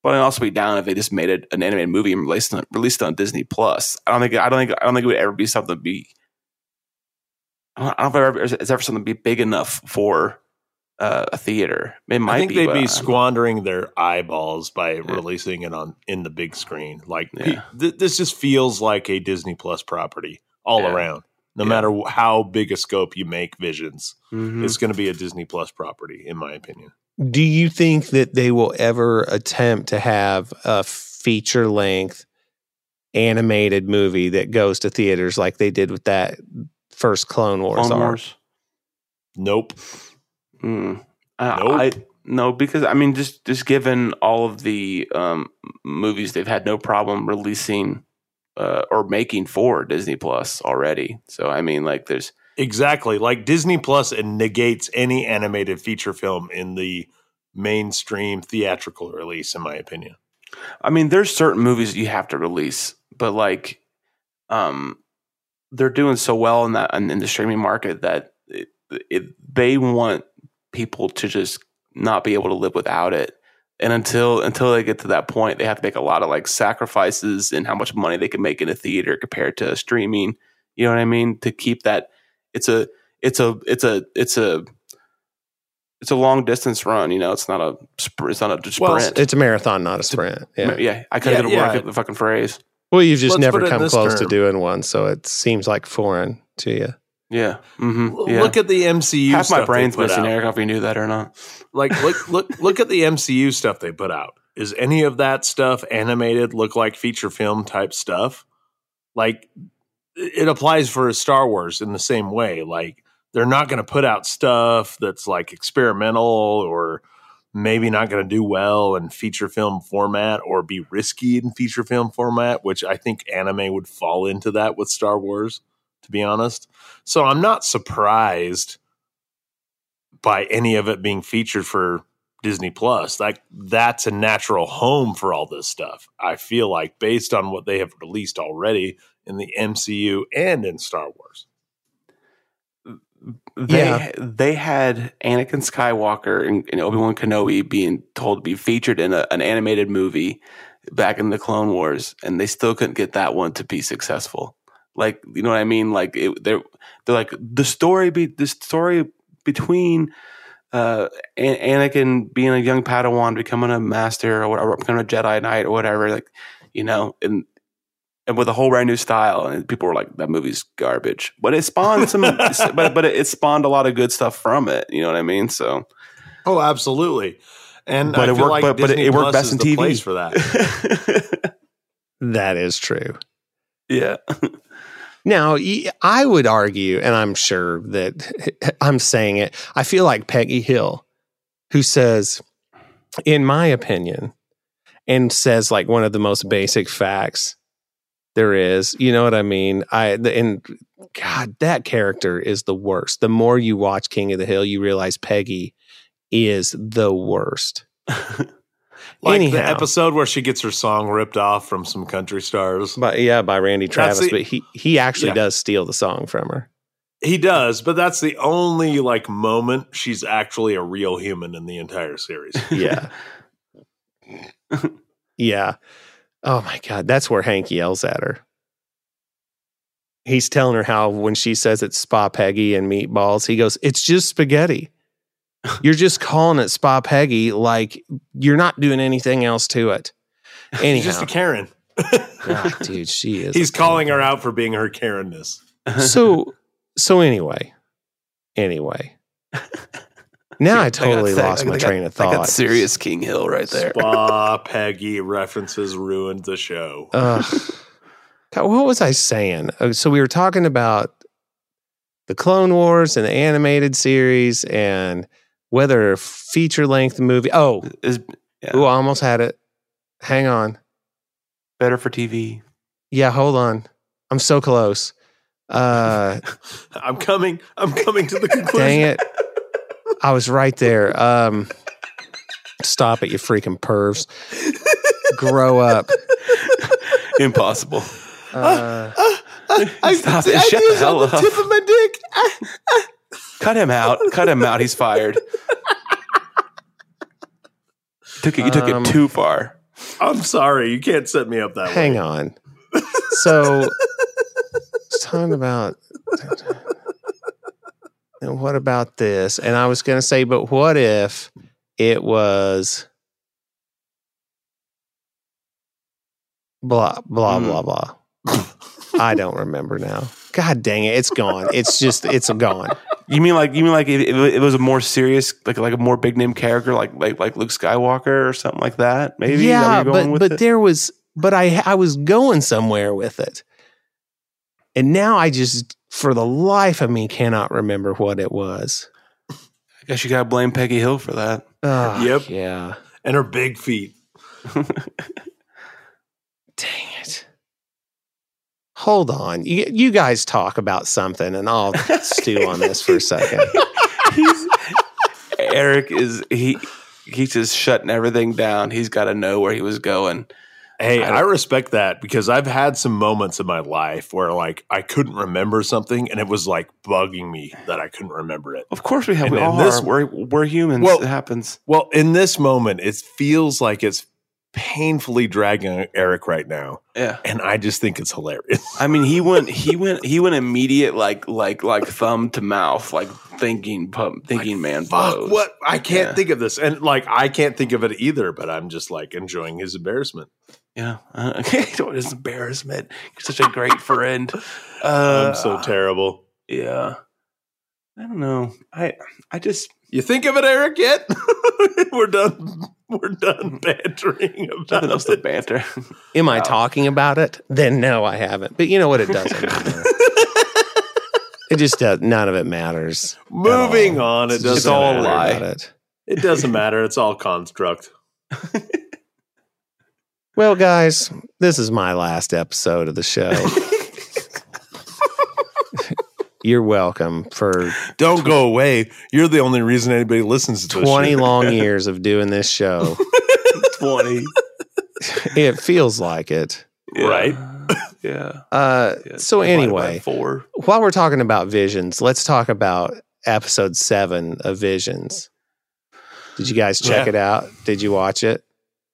But I'd also be down if they just made it an animated movie and released it, released it on Disney Plus. I don't think I don't think I don't think it would ever be something to be. I don't, I don't know if ever, it's ever something to be big enough for uh, a theater. It might I think be. they'd be squandering their eyeballs by releasing it on in the big screen. Like Yeah. th- this just feels like a Disney Plus property all Yeah. around. No Yeah. matter how big a scope you make Visions, Mhm. it's going to be a Disney Plus property, in my opinion. Do you think that they will ever attempt to have a feature length animated movie that goes to theaters like they did with that first Clone Wars Clone? Wars. Nope. Mm. I, Nope. I no because I mean just just given all of the um, movies they've had no problem releasing uh, or making for Disney Plus already. So I mean like there's Exactly. Like Disney Plus it negates any animated feature film in the mainstream theatrical release, in my opinion. I mean there's certain movies you have to release, but like um they're doing so well in that in, in the streaming market that it, it, they want people to just not be able to live without it. And until until they get to that point, they have to make a lot of like sacrifices in how much money they can make in a theater compared to streaming. You know what I mean? To keep that, it's a it's a it's a it's a it's a long distance run. You know, it's not a sp- it's not a Well, sprint. It's a marathon, not a sprint. Yeah. yeah. I couldn't Yeah, even work yeah. the fucking phrase. Well, you've just Let's never put it in come this close to doing one, so it seems like foreign to you. Yeah. hmm L- yeah. Look at the MCU. Half my brain's missing. Eric. I don't know if you knew that or not. Like look look look at the MCU stuff they put out. Is any of that stuff animated? Look like feature film type stuff? Like it applies for Star Wars in the same way. Like they're not going to put out stuff that's like experimental or maybe not going to do well in feature film format or be risky in feature film format, which I think anime would fall into that with Star Wars, to be honest. So I'm not surprised by any of it being featured for Disney Plus. Like that's a natural home for all this stuff. I feel like based on what they have released already in the MCU and in Star Wars. Mm, they Yeah. they had Anakin Skywalker and, and Obi Wan Kenobi being told to be featured in a, an animated movie back in the Clone Wars, and they still couldn't get that one to be successful. Like you know what I mean? Like it, they're they're like the story be the story between uh, An- Anakin being a young Padawan, becoming a master or whatever, becoming a Jedi Knight or whatever. Like you know, and and with a whole brand new style, and people were like, "That movie's garbage," but it spawned some, but but it spawned a lot of good stuff from it. You know what I mean? So, Oh, absolutely. And But I it feel worked- like but- but Disney it worked Plus best in TV. place for that. That is true. yeah, Now, I would argue, and I'm sure that I'm saying it, I feel like Peggy Hill, who says, in my opinion, and says like one of the most basic facts there is. You know what I mean? I and God, that character is the worst. The more you watch King of the Hill, you realize Peggy is the worst. Like the episode where she gets her song ripped off from some country stars. But yeah, by Randy Travis, the- but he he actually Yeah. does steal the song from her. He does, but that's the only like moment she's actually a real human in the entire series. Yeah. yeah. Oh my God. That's where Hank yells at her. He's telling her how when she says it's spa Peggy and meatballs, he goes, It's just spaghetti. You're just calling it spa Peggy like you're not doing anything else to it. She's Anyhow, just a Karen. Ah, dude, she is. He's a calling her out for being her Karenness. so so anyway anyway now i totally got- lost I my got- train of thought. I got thought serious King Hill right there. Spa Peggy references ruined the show. Ugh. God, what was i saying Uh, so we were talking about the clone wars and the animated series and whether feature length movie oh Is Yeah. ooh, i almost had it hang on better for TV. yeah hold on i'm so close uh I'm coming. I'm coming to the conclusion. Dang it. I was right there. Um Stop it, you freaking pervs. Grow up. Impossible. Uh, I, Stop it. I Shut do the hell on the up. tip of my dick. Cut him out. Cut him out. He's fired. Took it, you took Um, it too far. I'm sorry. You can't set me up that way. hang on. So, it's talking about. And what about this? And I was going to say, but what if it was blah, blah, Mm. blah, blah. I don't remember now. God dang it. It's gone. It's just, it's gone. You mean like you mean like if if it was a more serious like like a more big name character like like like Luke Skywalker or something like that? Maybe. Is that where yeah, you're going but with but it? there was but I I was going somewhere with it, and now I just for the life of me cannot remember what it was. I guess you gotta blame Peggy Hill for that. Ah, Yep. Yeah. And her big feet. Dang it. Hold on. You, you guys talk about something, and I'll stew on this for a second. He's, Eric is he he's just shutting everything down. He's got to know where he was going. Hey, I I, respect that because I've had some moments in my life where like I couldn't remember something and it was like bugging me that I couldn't remember it. Of course we have. And we in all this- are. We're we're humans. Well- it happens. Well, in this moment, it feels like it's painfully dragging Eric right now. Yeah. And I just think it's hilarious. I mean, he went he went he went immediate like like like thumb to mouth, like thinking pump, thinking man Fuck, blows. what? I can't Yeah. think of this. And like, I can't think of it either, but I'm just like enjoying his embarrassment. Yeah, uh, what is embarrassment? You're such a great friend. Uh, I'm so terrible. Yeah, I don't know. I I just You think of it, Eric, yet? we're done. We're done mm-hmm. bantering about nothing else to banter. Am I Wow. talking about it? Then no, I haven't. But you know what? It doesn't matter. it just does. None of it matters. Moving on. It doesn't all matter lie. about it. It doesn't matter. It's all construct. Well, guys, this is my last episode of the show. You're welcome for Don't go away. You're the only reason anybody listens to this 20 shit. long years of doing this show. Twenty, It feels like it. Yeah. Right? Yeah. Uh, Yeah, so anyway, four. while we're talking about visions, let's talk about episode seven of Visions. Did you guys check Yeah. it out? Did you watch it?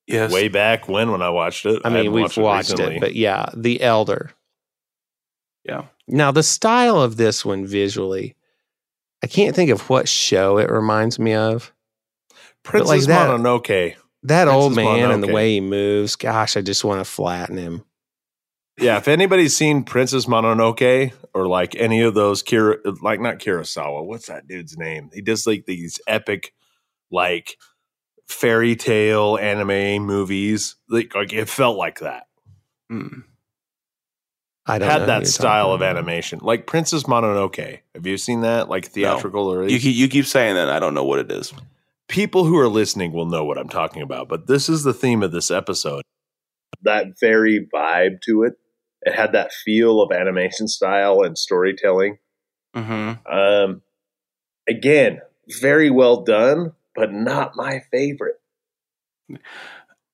Yes. Way back when when I watched it. I mean, haven't we've watched, recently. it, but yeah, The Elder. Yeah. Now, the style of this one visually, I can't think of what show it reminds me of. Princess like that- Mononoke. That old Princess man and the way he moves, gosh, I just want to flatten him. Yeah, if anybody's seen Princess Mononoke or like any of those Kira, like not Kurosawa, what's that dude's name? He does like these epic, like fairy tale anime movies. Like, like it felt like that. Mm. I don't Had who that style of animation, like Princess Mononoke. Have you seen that? Like theatrical or You keep, you keep saying that. I don't know what it is. people who are listening will know what I'm talking about, but this is the theme of this episode. That very vibe to it. It had that feel of animation style and storytelling. Mm-hmm. Um, again, very well done, but not my favorite.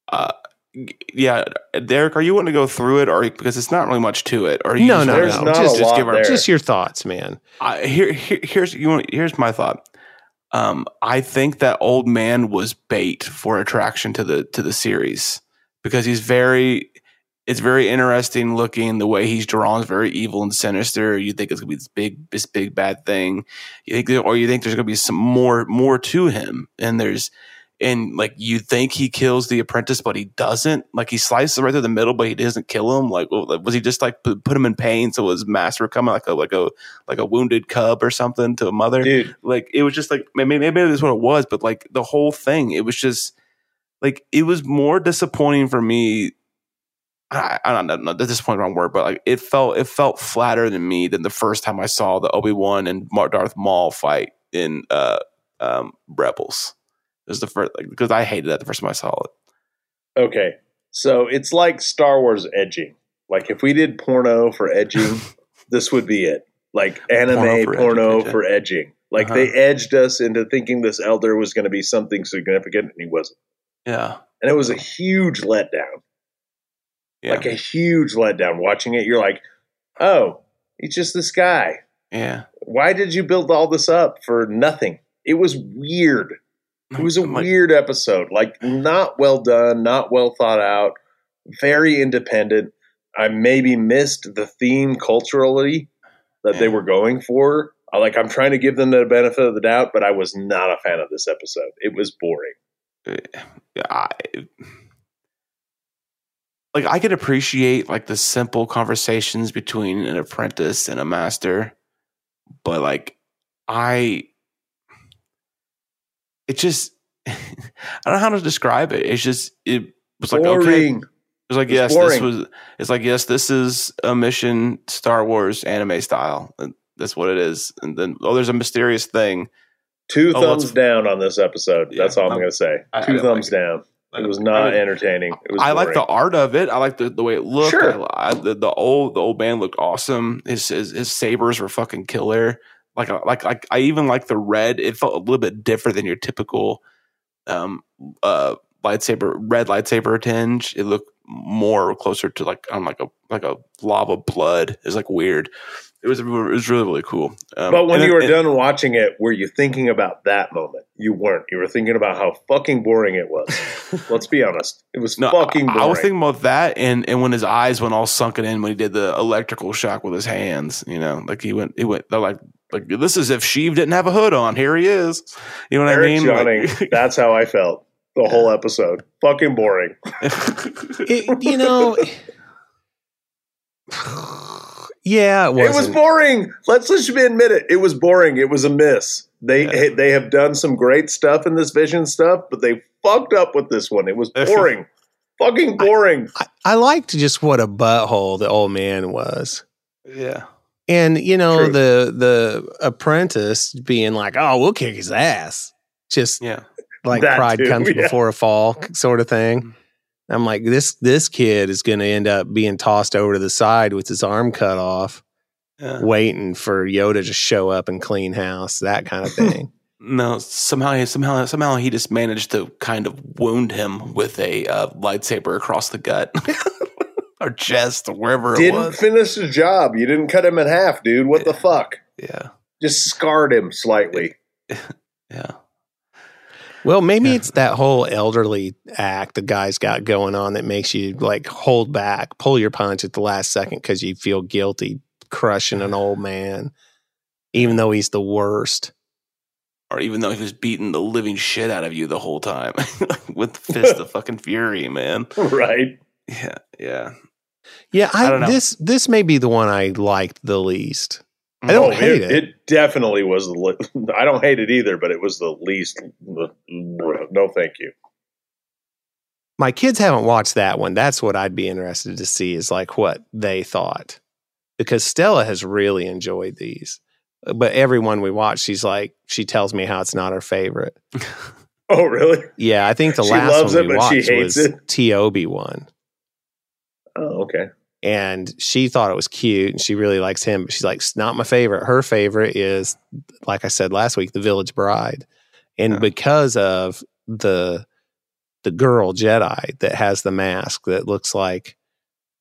Uh, g- yeah, Derek, are you wanting to go through it, or because it's not really much to it, or are you No, just no, There's no. not just, a just lot give our, there. just your thoughts, man. I, here, here, here's you want, here's my thought. Um, I think that old man was bait for attraction to the to the series because he's very. It's very interesting looking. The way he's drawn is very evil and sinister. You think it's gonna be this big, this big bad thing. You think, or you think there's gonna be some more, more to him. And there's, and like you think he kills the apprentice, but he doesn't. Like he slices right through the middle, but he doesn't kill him. Like was he just like put, him in pain so his master coming like a like a like a wounded cub or something to a mother? Dude, like it was just like maybe maybe that's what it was, but like the whole thing, it was just like it was more disappointing for me. I, I don't know, This disappointing wrong word, but like it felt it felt flatter than me than the first time I saw the Obi Wan and Darth Maul fight in uh um Rebels. Was the first like, because I hated that the first time I saw it. okay. So it's like Star Wars edging. Like if we did porno for edging, this would be it. Like anime Porno for porno edging, for edging. Like Uh-huh. they edged us into thinking this elder was going to be something significant, and he wasn't. Yeah. And it was a huge letdown. Yeah. Like a huge letdown. Watching it, you're like, oh, he's just this guy. yeah. Why did you build all this up for nothing? It was weird. It was a mm, like, weird episode. Like, not well done, not well thought out, very independent. I maybe missed the theme culturally that they were going for. I like I'm trying to give them the benefit of the doubt, but I was not a fan of this episode. It was boring. Eh, I, like I could appreciate like the simple conversations between an apprentice and a master, but like I, it just I don't know how to describe it. It's just it was like okay, boring. it's like It's yes, boring. this was. It's like yes, this is a mission Star Wars anime style. And that's what it is. And then oh, there's a mysterious thing. Two Oh, thumbs down on this episode. Yeah, That's all I'm I'm- going to say. I- I Two didn't thumbs like down. It was I not mean, entertaining. It was I like the art of it. I like the, the way it looked. Sure. I, I, the, the old the old man looked awesome. His, his his sabers were fucking killer. Like I- like like I even like the red. It felt a little bit different than your typical um uh lightsaber red lightsaber tinge. It looked more closer to like I'm like a like a lava blood. It's like weird. It was it was really really cool. Um, But when you were done watching it, were you thinking about that moment? You weren't. You were thinking about how fucking boring it was. Let's be honest. It was No, fucking boring. I was thinking about that, and and when his eyes went all sunken in when he did the electrical shock with his hands, you know, like he went, he went, they're like, like this is if Sheev didn't have a hood on. Here he is. You know what Eric I mean? Johnning, Like- that's how I felt the whole episode. Fucking boring. It- you know, yeah, it was It was wasn't. boring. Let's just admit it. It was boring. It was a miss. They Yeah. they have done some great stuff in this vision stuff, but they fucked up with this one. It was boring. fucking boring. I, I liked just what a butthole the old man was. yeah, And you know True. the the apprentice being like, "Oh, we'll kick his ass," just yeah, like That pride too, comes yeah. before a fall, sort of thing. Mhm. I'm like, this this kid is going to end up being tossed over to the side with his arm cut off, yeah. waiting for Yoda to show up and clean house, that kind of thing. No, somehow, somehow, somehow he just managed to kind of wound him with a uh, lightsaber across the gut or chest or wherever it Didn't finish the job. You didn't cut him in half, dude. What the fuck? Yeah, Just scarred him slightly. yeah. well, maybe Yeah. it's that whole elderly act the guy's got going on that makes you like hold back, pull your punch at the last second because you feel guilty crushing an old man, even though he's the worst. or even though he was beating the living shit out of you the whole time with the fist of fucking fury, man. right. Yeah, yeah. Yeah, I I, this this may be the one I liked the least. I don't Oh, hate it, it. it definitely was the. I don't hate it either, but it was the least. No, thank you. My kids haven't watched that one. That's what I'd be interested to see is like what they thought. Because Stella has really enjoyed these. But everyone we watch, she's like, she tells me how it's not her favorite. Oh, really? Yeah, I think the She last one it, we watched was it. T0-B1. Oh, okay. And she thought it was cute and she really likes him. But she's like, it's not my favorite. Her favorite is, like I said last week, The Village Bride. And Yeah. because of the the girl Jedi that has the mask that looks like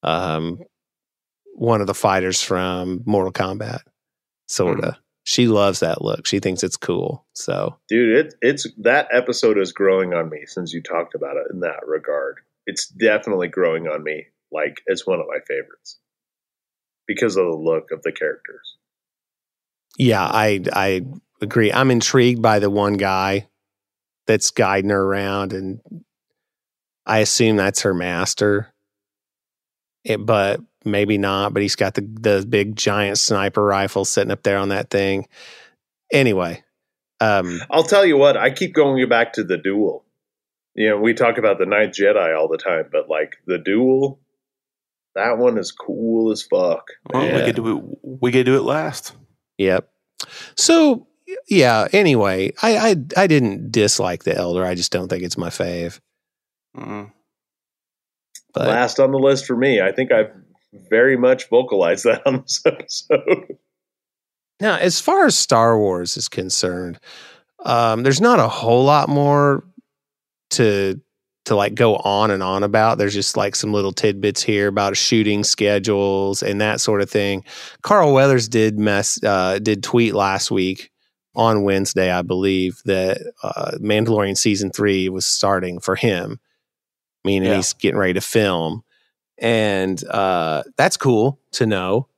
um one of the fighters from Mortal Kombat, sort of. She loves that look. She thinks it's cool. So Dude, it, it's that episode is growing on me since you talked about it in that regard. It's definitely growing on me. Like it's one of my favorites because of the look of the characters. yeah, I I agree. I'm intrigued by the one guy that's guiding her around, and I assume that's her master. It, but maybe not. But he's got the the big giant sniper rifle sitting up there on that thing. Anyway, um, I'll tell you what, I keep going back to the duel. You know, we talk about the Ninth Jedi all the time, but like the duel, that one is cool as fuck. Well, we Yeah. could do it. We could do it last. Yep. So yeah. Anyway, I I I didn't dislike the Elder. I just don't think it's my fave. Mm. But Last on the list for me. I think I've very much vocalized that on this episode. Now, as far as Star Wars is concerned, um, there's not a whole lot more to to like go on and on about. There's just like some little tidbits here about shooting schedules and that sort of thing. Carl Weathers did mess uh, did tweet last week on Wednesday, I believe, that uh, Mandalorian season three was starting for him, meaning Yeah. he's getting ready to film, and uh, that's cool to know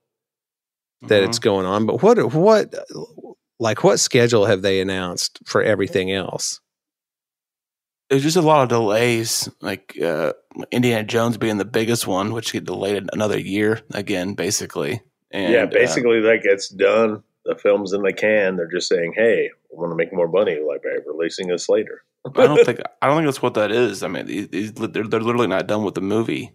that Mhm. it's going on. But what what like what schedule have they announced for everything else? There's just a lot of delays, like uh, Indiana Jones being the biggest one, which get delayed another year again, basically. And, yeah, uh, basically, like it's done. The film's in the can. They're just saying, "Hey, we want to make more money, like by releasing this later." I don't think I don't think that's what that is. I mean, they're, they're literally not done with the movie.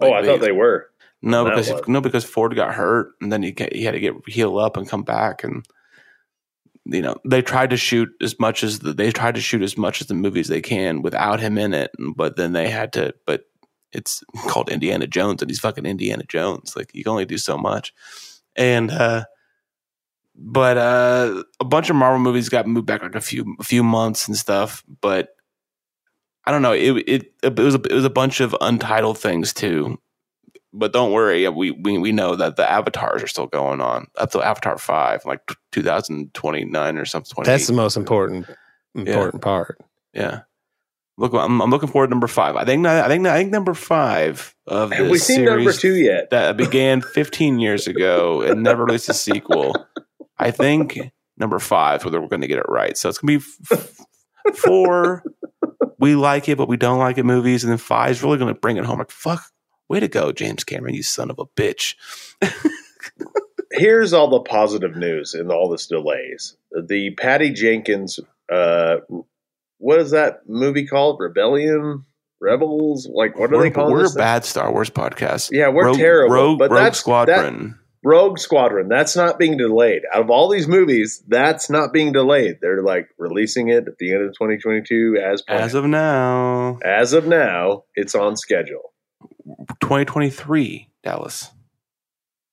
oh, Like, I thought they were. no because no because Ford got hurt and then he he had to get heal up and come back and you know they tried to shoot as much as the, they tried to shoot as much as the movies they can without him in it, but then they had to. But it's called Indiana Jones and he's fucking Indiana Jones. Like you can only do so much, and uh but uh a bunch of Marvel movies got moved back like a few a few months and stuff, but. I don't know. It it it was a, it was a bunch of untitled things too, but don't worry. We we we know that the avatars are still going on up to Avatar five, like two thousand twenty nine or something. That's the most important important part. yeah. Look, I'm, I'm looking forward to number five. I think I think I think number five of Have we seen number series two yet? that began 15 years ago and never released a sequel. I think number five, whether we're going to get it right. So it's going to be f- four. We like it, but we don't like it movies, and then five is really going to bring it home. Like fuck, way to go, James Cameron, you son of a bitch. Here's all the positive news in all this delays. The Patty Jenkins, uh, what is that movie called? Rebellion, Rebels. Like what are we're they called? we're a bad Star Wars podcast. Yeah, we're Rogue, terrible. Rogue, but Rogue that's Squadron. Rogue Squadron. That's not being delayed. Out of all these movies, that's not being delayed. They're like releasing it at the end of 2022 as planned. as of now, As of now, it's on schedule. 2023, Dallas.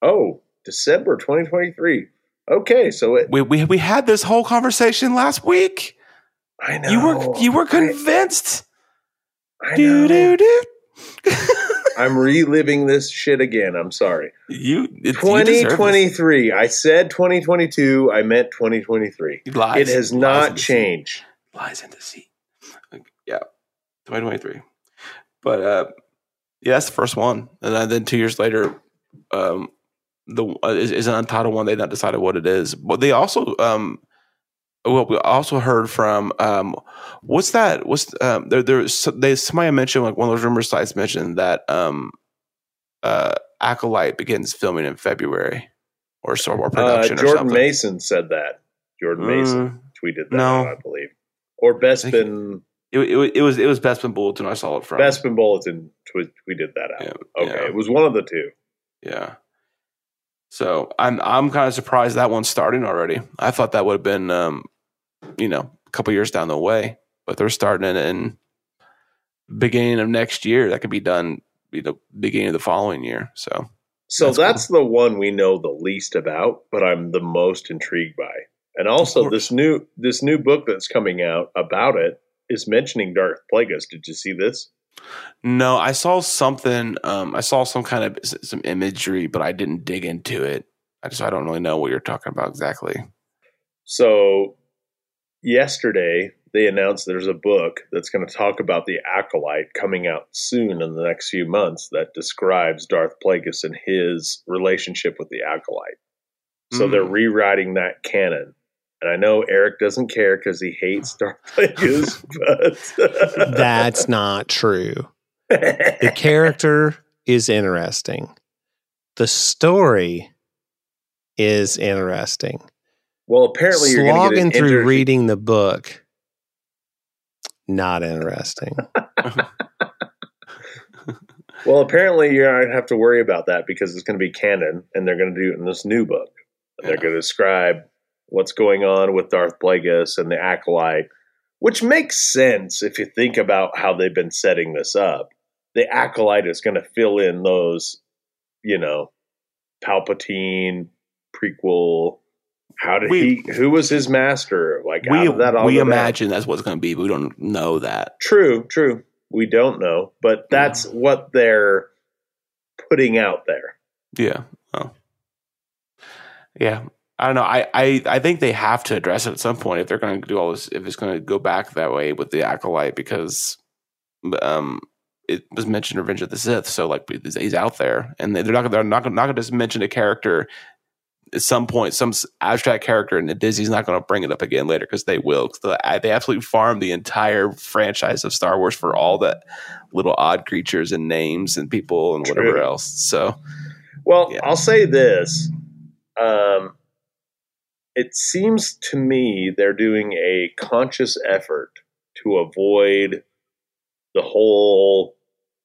Oh, December 2023. Okay, so it. We, we we had this whole conversation last week. I know You were you were convinced. I, I Do know. do do. I'm reliving this shit again. I'm sorry. You it, you 2023. I said 2022. I meant 2023. Lies. It has not changed. lies in deceit. Like, yeah, 2023. But uh, yeah, that's the first one, and then, two years later, um, the uh, is, is an untitled one. They not decided what it is, but they also um. Well, we also heard from um, what's that? What's um, there? There's they somebody mentioned like one of those rumor sites mentioned that um, uh, Acolyte begins filming in February or so or Uh, production or Jordan something. Maison said that. Jordan Maison Mm, tweeted that, no. I believe. Or Bespin it, it, it was it was Bespin Bulletin. I saw it from Bespin Bulletin tw- tweeted that out. Yeah, okay, yeah. it was one of the two. Yeah. So I'm I'm kind of surprised that one's starting already. I thought that would have been um, you know, a couple years down the way, but they're starting it in beginning of next year. That could be done, you know, beginning of the following year. So So That's that's, the one we know the least about, but I'm the most intrigued by. And also this new this new book that's coming out about it is mentioning Darth Plagueis. Did you see this? no, I saw something. Um, I saw some kind of some imagery, but I didn't dig into it. I just I don't really know what you're talking about exactly. So yesterday they announced there's a book that's going to talk about the acolyte coming out soon in the next few months that describes Darth Plagueis and his relationship with the acolyte. So Mm. they're rewriting that canon. And I know Eric doesn't care because he hates Darth Plagueis, but That's not true. The character is interesting. The story is interesting. well. Apparently, you're going Slogging get through inter- reading the book, not interesting. Well, apparently, you're not going to have to worry about that because it's going to be canon, and they're going to do it in this new book. And They're going to describe what's going on with Darth Plagueis and the acolyte, which makes sense if you think about how they've been setting this up. The acolyte is going to fill in those, you know, Palpatine prequel How did We- he? Who was his master? Like how we that we imagine that's what's going to be, but we don't know that. True, true. We don't know, but that's what they're putting out there. Yeah. Oh. Yeah. I don't know. I, I, I think they have to address it at some point if they're going to do all this. If it's going to go back that way with the acolyte, because um, it was mentioned Revenge of the Sith, so like he's out there, and they're not they're not not going to just mention a character at some point, some abstract character, and Disney's not going to bring it up again later because they will. 'Cause they, they absolutely farm the entire franchise of Star Wars for all the little odd creatures and names and people and whatever else. So. Well, Yeah. I'll say this. Um, it seems to me they're doing a conscious effort to avoid the whole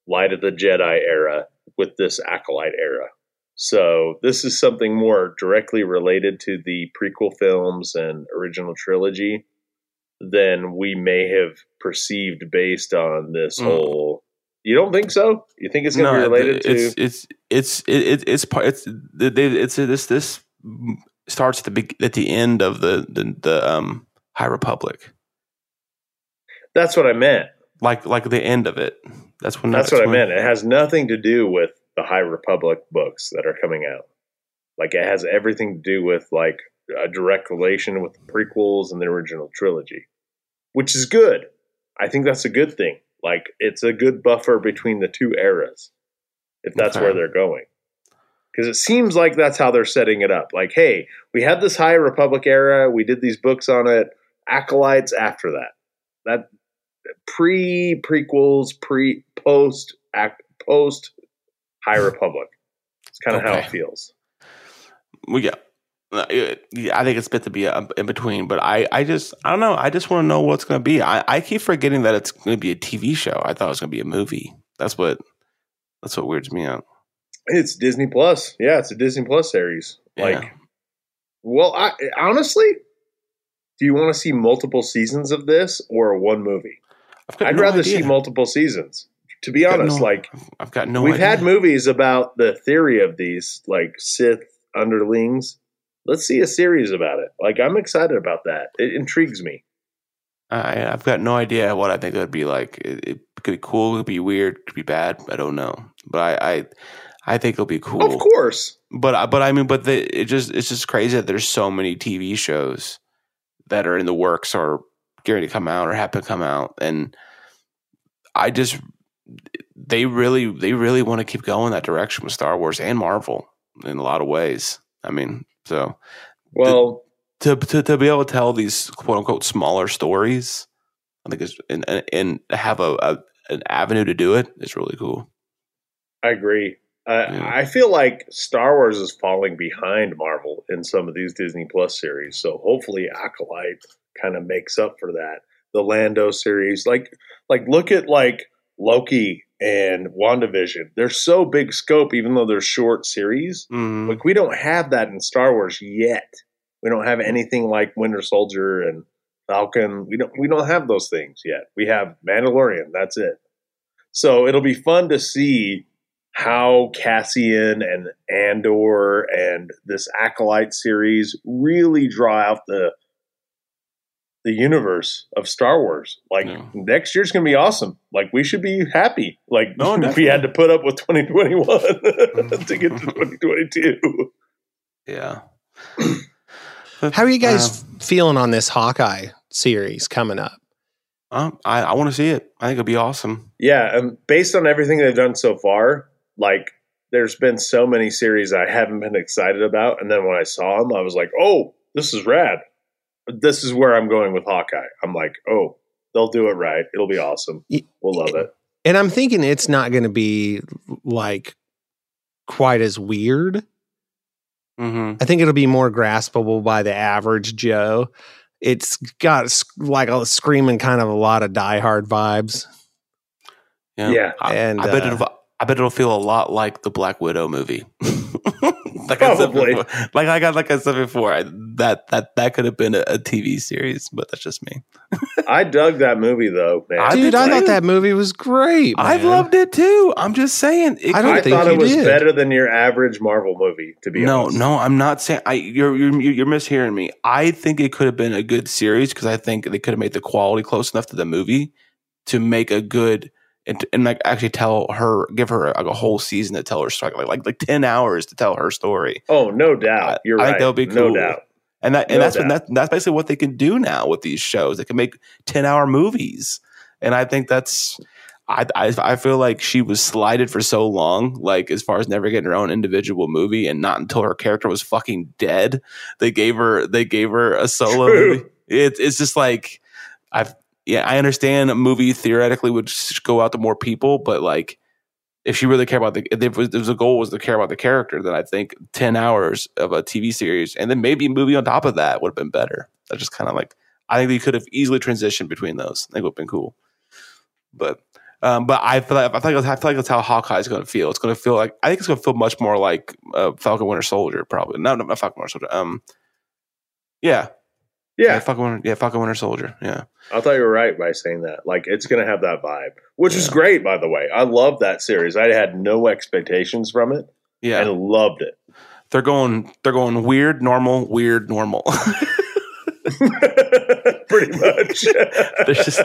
Light of the Jedi era with this Acolyte era. So this is something more directly related to the prequel films and original trilogy than we may have perceived based on this Mm. whole. You don't think so? You think it's going to be related to? it's, it's it's it, it's part it's the- they- it's this this starts at the big at the end of the the, the um High Republic, That's what I meant. like like the end of it. That's when That's what I meant. It has nothing to do with the High Republic books that are coming out. Like it has everything to do with like a direct relation with the prequels and the original trilogy, which is good. I think that's a good thing. Like it's a good buffer between the two eras, if that's Okay. where they're going. Because it seems like that's how they're setting it up. Like, hey, we had this High Republic era. We did these books on it. Acolytes after that. That pre prequels, pre post act post High Republic. It's kind of how it feels. Yeah. Uh, yeah, I think it's meant to be uh, in between, but I, I just, I don't know. I just want to know what's going to be. I, I keep forgetting that it's going to be a TV show. I thought it was going to be a movie. That's what, that's what weirds me out. It's Disney Plus. Yeah, it's a Disney Plus series. Like, Yeah. well, I honestly, do you want to see multiple seasons of this or one movie? I've I'd no rather idea. see multiple seasons. To be Got honest, no- like I've got no. we've idea. had movies about the theory of these, like Sith underlings. Let's see a series about it. Like I'm excited about that. It intrigues me. I, I've got no idea what I think it would be like. It, it could be cool, it could be weird, it could be bad. I don't know, but I, I, I think it'll be cool. Of course. But I- but I mean, but the, it just it's just crazy that there's so many TV shows that are in the works or getting to come out or have to come out, and I just they really they really want to keep going that direction with Star Wars and Marvel in a lot of ways. I mean, so Well, to to to be able to tell these quote unquote smaller stories, I think is and and- and have a, a an avenue to do it is really cool. I agree. Uh, Yeah. I feel like Star Wars is falling behind Marvel in some of these Disney Plus series. So hopefully, Acolyte kind of makes up for that. The Lando series, like, like look at like Loki and WandaVision. They're so big scope, even though they're short series. Mm, Like we don't have that in Star Wars yet. We don't have anything like Winter Soldier and Falcon. We don't we don't have those things yet. We have Mandalorian. That's it. So it'll be fun to see how Cassian and Andor and this Acolyte series really draw out the the universe of Star Wars. Like Yeah. next year's going to be awesome. Like we should be happy. Like No, we had to put up with 2021 mm-hmm. to get to 2022. yeah. How are you guys um, feeling on this Hawkeye series coming up? Um, I, I want to see it. I think it'll be awesome. Yeah, and based on everything they've done so far, like there's been so many series I haven't been excited about, and then when I saw them, I was like, "Oh, this is rad." This is where I'm going with Hawkeye. I'm like, "Oh, they'll do it right. It'll be awesome. We'll love it." And I'm thinking it's not going to be like quite as weird. Mm-hmm. I think it'll be more graspable by the average Joe. It's got s- like a screaming kind of a lot of Die Hard vibes. Yeah. Yeah. I, And, I bet uh, it'll. I bet it'll feel a lot like the Black Widow movie. like I said Probably. before, like I got like I said before, I, that that that could have been a, a TV series, but that's just me. I dug that movie though, man. I Dude, did I thought that movie was great. I man. loved it too. I'm just saying. It I don't I think thought it was did. better than your average Marvel movie. To be no, honest, no, I'm not saying. I you're you're you're mishearing me. I think it could have been a good series because I think they could have made the quality close enough to the movie to make a good and, and like actually tell her, give her like a whole season to tell her story, like like like ten hours to tell her story. Oh, no doubt. You're I right. think that would be No doubt. And that and No that's what doubt. that, that's basically what they can do now with these shows. They can make ten hour movies, and I think that's. I, I I feel like she was slighted for so long, like as far as never getting her own individual movie, and not until her character was fucking dead, they gave her they gave her a solo True. movie. It's it's just like I've yeah I understand a movie theoretically would go out to more people, but like if she really cared about the if was, if the goal was to care about the character, then I think ten hours of a TV series and then maybe a movie on top of that would have been better. That's just kind of like I think they could have easily transitioned between those. I think would have been cool, but. Um, but I feel like I feel like I feel like that's how Hawkeye is going to feel. It's going to feel like I think it's going to feel much more like uh, Falcon Winter Soldier, probably. No, no, not Falcon Winter Soldier. Um, yeah, Yeah, Falcon Winter, yeah, Falcon Winter Soldier. Yeah, I thought you were right by saying that. Like, it's going to have that vibe, which is great, by the way. I love that series. I had no expectations from it yeah. and loved it. they're going, they're going weird, normal, weird, normal. Pretty much. There's just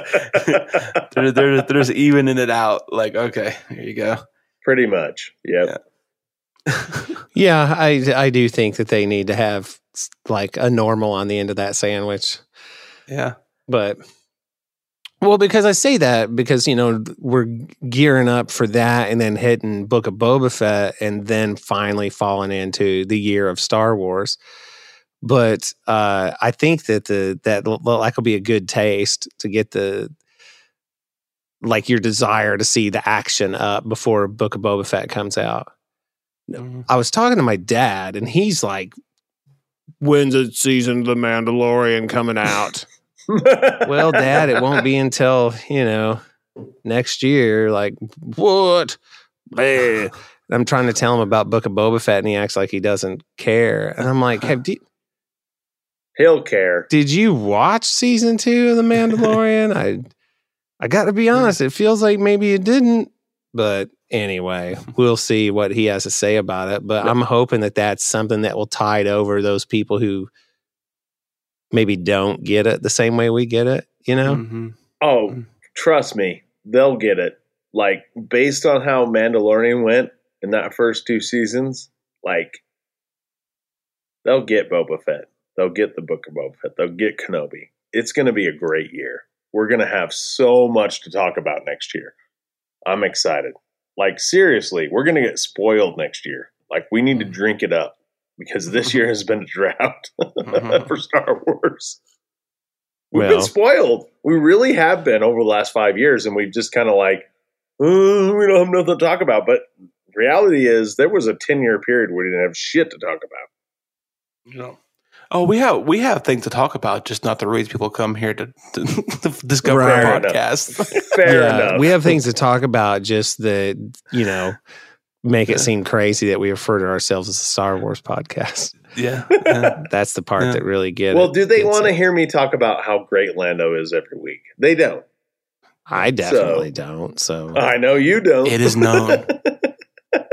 they're, they're, they're just evening it out. Like, okay, here you go. Pretty much. Yep. Yeah, I I do think that they need to have like a normal on the end of that sandwich. Yeah, But well, because I say that because you know we're gearing up for that, and then hitting Book of Boba Fett, and then finally falling into the year of Star Wars. But uh, I think that the that like will be a good taste to get the like your desire to see the action up before Book of Boba Fett comes out. Mhm. I was talking to my dad, and he's like, "When's the season of The Mandalorian coming out?" well, Dad, it won't be until you know next year. Like what? Bleh. I'm trying to tell him about Book of Boba Fett, and he acts like he doesn't care. And I'm like, "Have you, He'll care. did you watch season two of The Mandalorian?" I I got to be honest, it feels like maybe you didn't. But anyway, we'll see what he has to say about it. But I'm hoping that that's something that will tide over those people who maybe don't get it the same way we get it. You know? Mhm. Oh, Mm. trust me, they'll get it. Like based on how Mandalorian went in that first two seasons, like they'll get Boba Fett. They'll get the Book of Boba Fett. They'll get Kenobi. It's going to be a great year. We're going to have so much to talk about next year. I'm excited. Like seriously, we're going to get spoiled next year. Like we need to drink it up because this year has been a drought for Star Wars. We've been spoiled. We really have been over the last five years, and we've just kind of like, "Uh, we don't have nothing to talk about. But reality is, there was a ten year period where we didn't have shit to talk about. Yeah. Oh, we have we have things to talk about, just not the reasons people come here to, to, to discover Right. our podcast. Fair yeah, enough. we have things to talk about. Just that you know, make it seem crazy that we refer to ourselves as a Star Wars podcast. yeah, yeah. That's the part Yeah. that really gets. well, do they want to hear me talk about how great Lando is every week? They don't. I definitely don't. So I know you don't. It is known.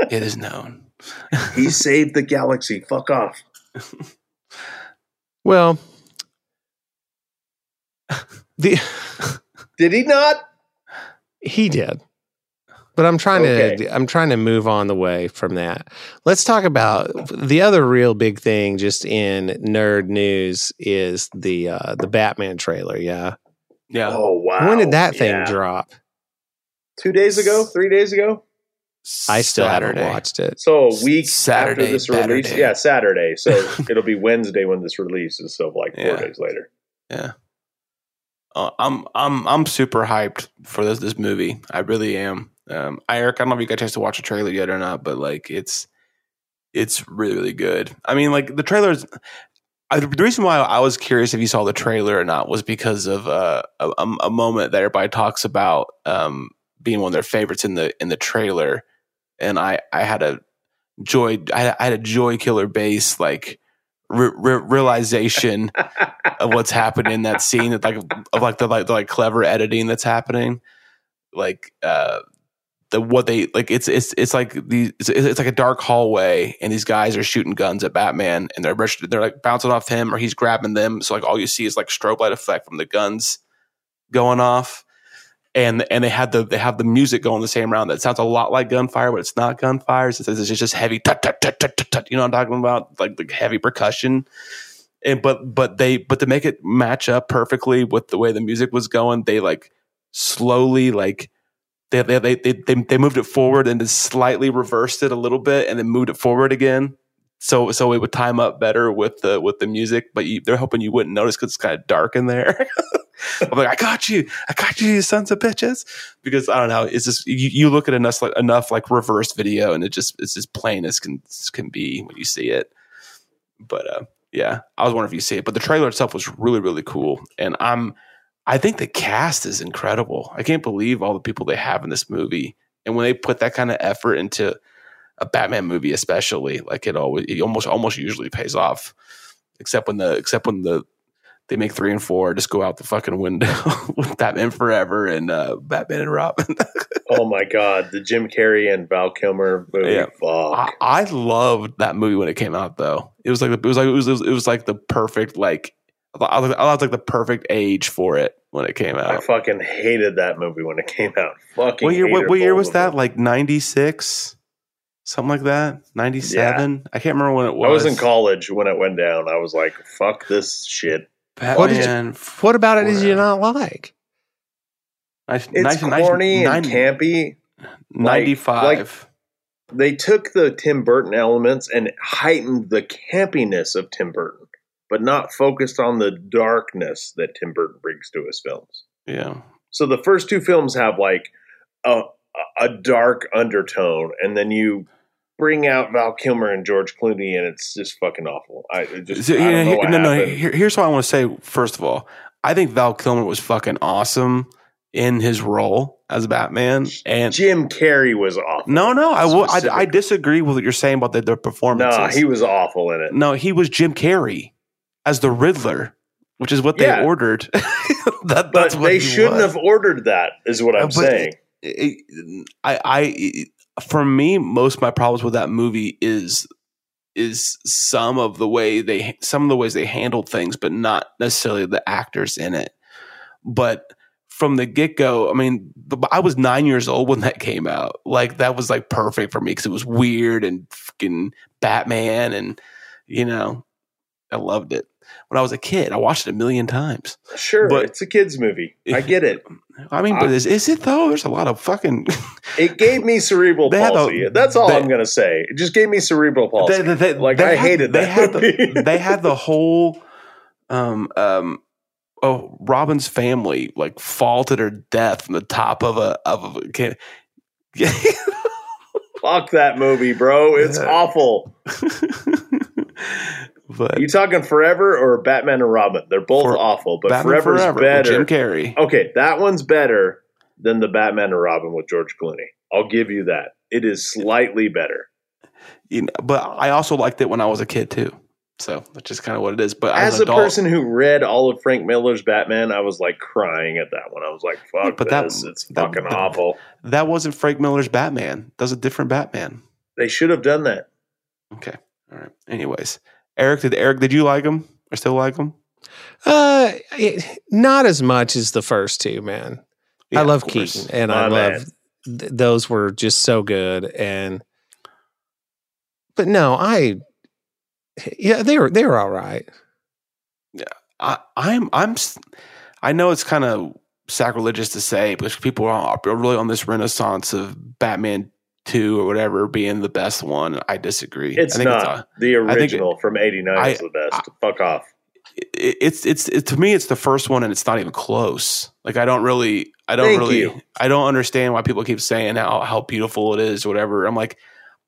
it is known. he saved the galaxy. Fuck off. Well, the Did he not? he did. But I'm trying Okay. to I'm trying to move on the way from that. Let's talk about the other real big thing just in nerd news is the uh the Batman trailer, yeah. Yeah. Oh wow. when did that thing Yeah. drop? Two days ago? Three days ago? I still Saturday. haven't watched it. So a week Saturday, after this release, yeah, Saturday. So it'll be Wednesday when this releases. So like four Yeah. days later. Yeah. Uh, I'm I'm I'm super hyped for this this movie. I really am. Um, I Eric, I don't know if you got a chance to watch the trailer yet or not, but like it's it's really really good. I mean, like the trailers. I, the reason why I was curious if you saw the trailer or not was because of uh, a, a a moment that everybody talks about um, being one of their favorites in the in the trailer, and I I had a joy. I, had a joy killer bass like re- re- realization of what's happening in that scene. Like of like the like the like clever editing that's happening. Like uh the what they like it's it's it's like these it's, it's like a dark hallway and these guys are shooting guns at Batman and they're they're like bouncing off him or he's grabbing them so like all you see is like strobe light effect from the guns going off and and they had the they have the music going the same round. That sounds a lot like gunfire but it's not gunfire. It's, it's just heavy tut, tut, tut, tut, tut, tut, you know I'm talking about? Like the heavy percussion. And but but they but to make it match up perfectly with the way the music was going they like slowly like they they they they, they moved it forward and then slightly reversed it a little bit and then moved it forward again so so it would time up better with the with the music but you, they're hoping you wouldn't notice because it's kind of dark in there. I'm like i got you. I got you you sons of bitches. Because i don't know it's just you, you look at enough like enough like reverse video and it just it's as plain as can can be when you see it. But uh yeah i was wondering if you see it but the trailer itself was really really cool. And i'm I think the cast is incredible. I can't believe all the people they have in this movie. And when they put that kind of effort into a Batman movie, especially, like it always, it almost, almost usually pays off. Except when the, except when the, they make three and four just go out the fucking window with Batman Forever and uh, Batman and Robin. oh my god, the Jim Carrey and Val Kilmer movie. Yeah. Fuck. I, I loved that movie when it came out, though. It was like it was like it was it was like the perfect like I was, I was like the perfect age for it when it came out. I fucking hated that movie when it came out. Fucking. What year? What, what year was that? Like ninety six, something like that. Ninety seven. I can't remember when it was. I was in college when it went down. I was like, "Fuck this shit." What did you- What about it did you not like? It's corny and campy. Ninety five. like They took the Tim Burton elements and heightened the campiness of Tim Burton, but not focused on the darkness that Tim Burton brings to his films. yeah. So the first two films have like a a dark undertone, and then you bring out Val Kilmer and George Clooney, and it's just fucking awful. I just So, I don't yeah, know here- what no, no. Here, here's what I want to say. First of all, I think Val Kilmer was fucking awesome in his role as Batman. And Jim Carrey was awful. no, no, I will. I, I disagree with what you're saying about the, the performances. no, he was awful in it. No, he was Jim Carrey as the Riddler, which is what they Yeah. ordered. that, But that's what they shouldn't was. have ordered that, is what I'm but saying. it- I, I, for me, most of my problems with that movie is is some of the way they some of the ways they handled things, but not necessarily the actors in it. But from the get go, I mean, I was nine years old when that came out. Like that was like perfect for me because it was weird and fucking Batman, and you know, I loved it. When I was a kid, I watched it a million times. Sure, but- it's a kids movie. I get it. I mean, but is, is it though? There's a lot of fucking. It gave me cerebral They had the- palsy. That's all they- I'm going to say. It just gave me cerebral palsy. They- they- like I had- hated they that had movie. the, they had the whole um um oh Robin's family like fall to their death from the top of a of a can Fuck that movie, bro. It's Yeah. awful. but You talking Forever or Batman and Robin? They're both For- awful, but Batman Forever's Forever with better. Jim Carrey. Okay, that one's better than the Batman and Robin with George Clooney. I'll give you that. It is slightly better. You know, but I also liked it when I was a kid too. So that's just kind of what it is. But as, As, a adult, person who read all of Frank Miller's Batman, I was like crying at that one. I was like, "Fuck But that- it's that- fucking that- awful." that wasn't Frank Miller's Batman. That was a different Batman. They should have done that. Okay. All right. Anyways, Eric, did Eric did you like him or still like him? Uh, it- not as much as the first two, man. Yeah, I love of course. Keaton, and My I love th- those were just so good. And but no, I yeah, they were they were all right. I, I'm I'm I know it's kind of sacrilegious to say but people are, are really on this renaissance of Batman two or whatever being the best one. I disagree. It's I think not a- the I think it- original from '89 is the best. Fuck off. it- it's it's it, to me it's the first one and it's not even close. Like I don't really I don't Thank really you. I don't understand why people keep saying how how beautiful it is or whatever. I'm like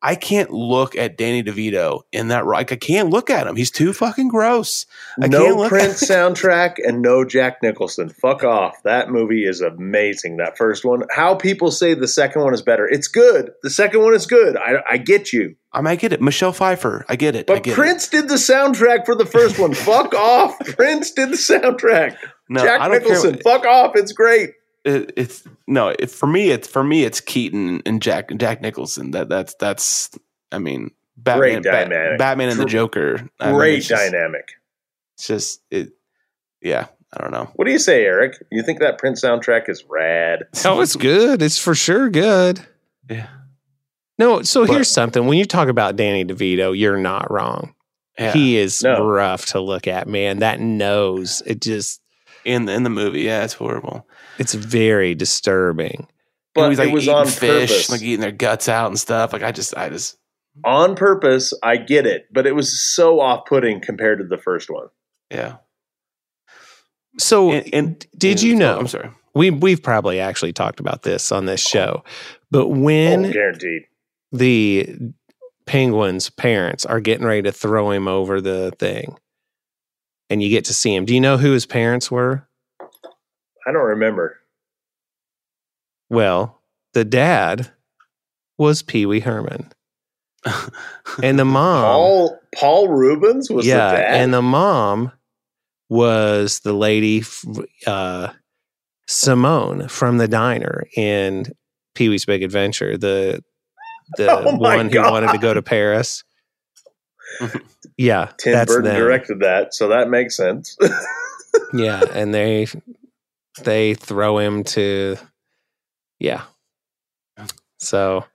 I can't look at Danny DeVito in that. Like I can't look at him. He's too fucking gross. I can't no Prince soundtrack and no Jack Nicholson. Fuck off. That movie is amazing. That first one. How people say the second one is better. It's good. The second one is good. I, I get you. I I get it. Michelle Pfeiffer. I get it. I But get Prince did the soundtrack for the first one. fuck off. Prince did the soundtrack. No, Jack I don't Nicholson. Fuck off. It's great. It, it's no. It, for me, it's for me. It's Keaton and Jack Jack Nicholson. That that's that's. I mean, Batman, Great Bat- dynamic. Batman and the Gr- Joker. I mean, Great it's just- dynamic. It's just it. Yeah, I don't know. What do you say, Eric? You think that Prince soundtrack is rad? Oh, it's good. It's for sure good. Yeah. No, so But- here's something. When you talk about Danny DeVito, you're not wrong. Yeah. He is No. rough to look at, man. That nose, it just, in the in the movie, yeah, it's horrible. It's very disturbing. But And he's like it was eating on fish, purpose. like eating their guts out and stuff. Like I just, I just, on purpose, I get it, but it was so off-putting compared to the first one. yeah. So, And, and did you and- know? I'm sorry. we we've probably actually talked about this on this show, but Oh, when guaranteed. the penguin's parents are getting ready to throw him over the thing, and you get to see him, do you know who his parents were? I don't remember. Well, the dad was Pee Wee Herman, and the mom. Paul Paul Reubens was yeah, the dad. and the mom was the lady uh, Simone from the diner in Pee Wee's Big Adventure. The the Oh my one who wanted to go to Paris. yeah, Tim that's Burton them. directed that, so that makes sense. Yeah, and they they throw him to yeah. So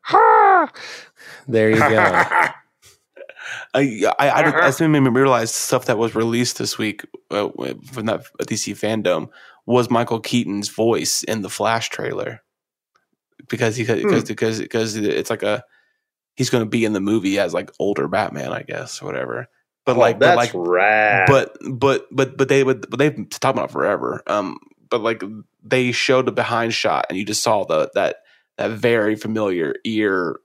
there you go. I I I, I, I just made me realize stuff that was released this week uh, from that DC fandom was Michael Keaton's voice in the Flash trailer because he because because because it's like a he's going to be in the movie as like older Batman, I guess, or whatever. But like, but Oh, that's like, rad. but but but but they but, but they've been talking about forever. Um, but like they showed a behind shot, and you just saw the that that very familiar ear,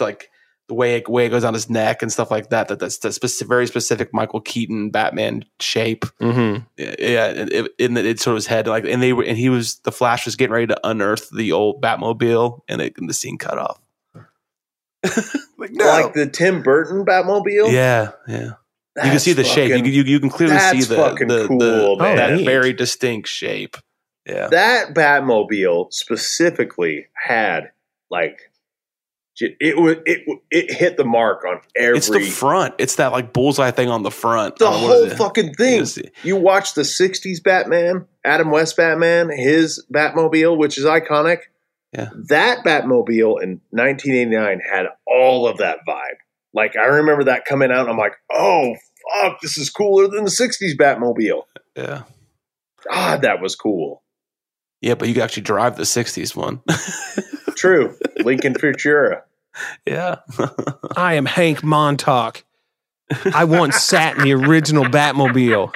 like the way it, way it goes on his neck and stuff like that. That that's that specific, very specific Michael Keaton Batman shape. hmm Yeah, it, it, in it's sort of his head, like, and they were, and he was the Flash was getting ready to unearth the old Batmobile, and, it, and the scene cut off. like no, like the Tim Burton Batmobile. yeah, yeah. You can see the shape. You, can- you, you can clearly see the, fucking the, cool, the- man. that Oh, neat. very distinct shape. Yeah, that Batmobile specifically had like j- it was it it hit the mark on every it's the front. It's that like bullseye thing on the front. the I don't know what whole it is. fucking thing. You watch the '60s Batman, Adam West Batman, his Batmobile, which is iconic. Yeah. that Batmobile in 1989 had all of that vibe. Like I remember that coming out, and I'm like, oh fuck, this is cooler than the '60s Batmobile. Yeah, God, that was cool. yeah, but you can actually drive the '60s one. True, Lincoln Futura. yeah, I am Hank Montauk. I once sat in the original Batmobile.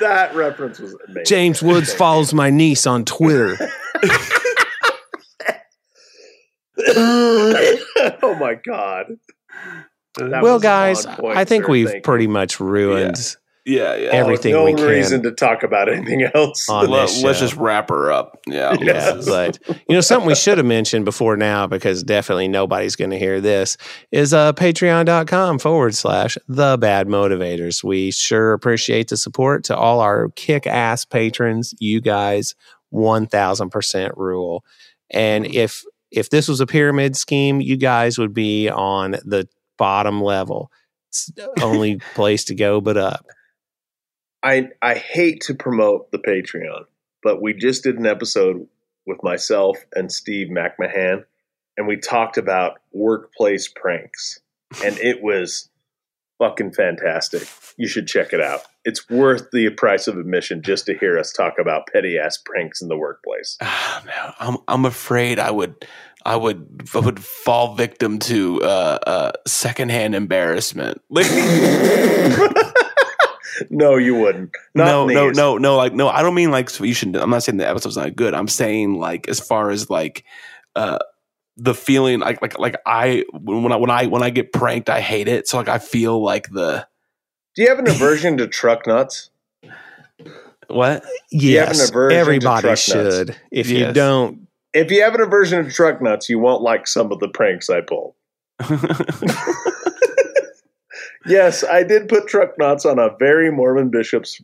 That reference was amazing. James Woods follows my niece on Twitter. oh my god. That well, guys, I think we've Thank pretty much ruined. yeah, yeah. Everything no we can. reason to talk about anything else. On Let, this us just wrap her up. Yeah, Yeah, let's but you know something we should have mentioned before now because definitely nobody's going to hear this is uh, patreon.com forward slash the bad motivators. We sure appreciate the support to all our kick ass patrons. You guys, 1000% rule. And if if this was a pyramid scheme, you guys would be on the bottom level. It's the only place to go but up. I I hate to promote the Patreon, but we just did an episode with myself and Steve McMahon, and we talked about workplace pranks, and it was fucking fantastic. You should check it out. It's worth the price of admission just to hear us talk about petty ass pranks in the workplace. Ah, man, I'm I'm afraid I would I would I would fall victim to uh, uh, secondhand embarrassment. Like, no, you wouldn't. Not no, no, no, no. Like, no, I don't mean like so you shouldn't. I'm not saying the episode's not good. I'm saying like as far as like uh, the feeling like like like I when I when I when I get pranked, I hate it. So like I feel like the Do you have an aversion to truck nuts? what? you have an Yes, everybody truck nuts? should. If you don't, If you have an aversion to truck nuts, you won't like some of the pranks I pull. Yes, I did put truck nuts on a very Mormon bishop's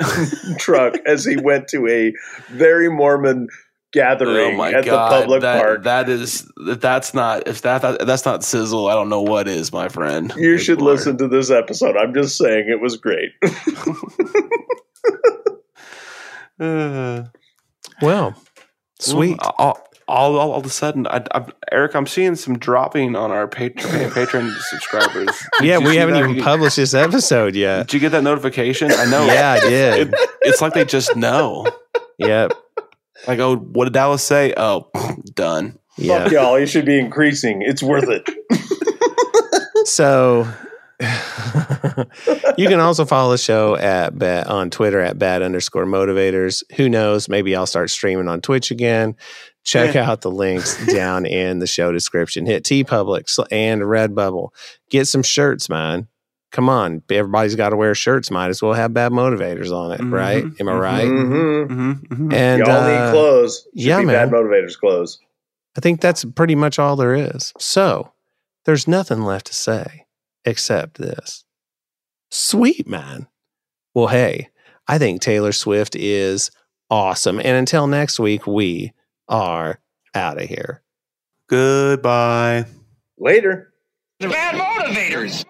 truck as he went to a very Mormon gathering at the public Oh that, park. That is if that's not if that, that that's not sizzle. I don't know what is, my friend. you Good should Lord. listen to this episode. I'm just saying it was great. Uh, well, sweet. All, all, all, all of a sudden, I, I, Eric, I'm seeing some dropping on our Patreon, Patreon subscribers. Yeah, we haven't that? even published this episode yet. Did you get that notification? I know. Yeah, I did. It, it's like they just know. Yep. Like, oh, what did Dallas say? Oh, done. Yeah. Fuck y'all, you should be increasing. It's worth it. So you can also follow the show at ba- on Twitter at bad underscore motivators. Who knows? Maybe I'll start streaming on Twitch again. Check out the links down in the show description. Hit TeePublic and Redbubble. Get some shirts, man. Come on, everybody's got to wear shirts. Might as well have bad motivators on it, Mhm, right? Am I mhm. right? Mm-hmm. Mm-hmm, mm-hmm. And Y'all uh, need clothes. Should yeah, be man. bad motivators clothes. I think that's pretty much all there is. So there's nothing left to say except this. Sweet, man. Well, hey, I think Taylor Swift is awesome. And until next week, we are out of here. Goodbye. Later. They're bad motivators.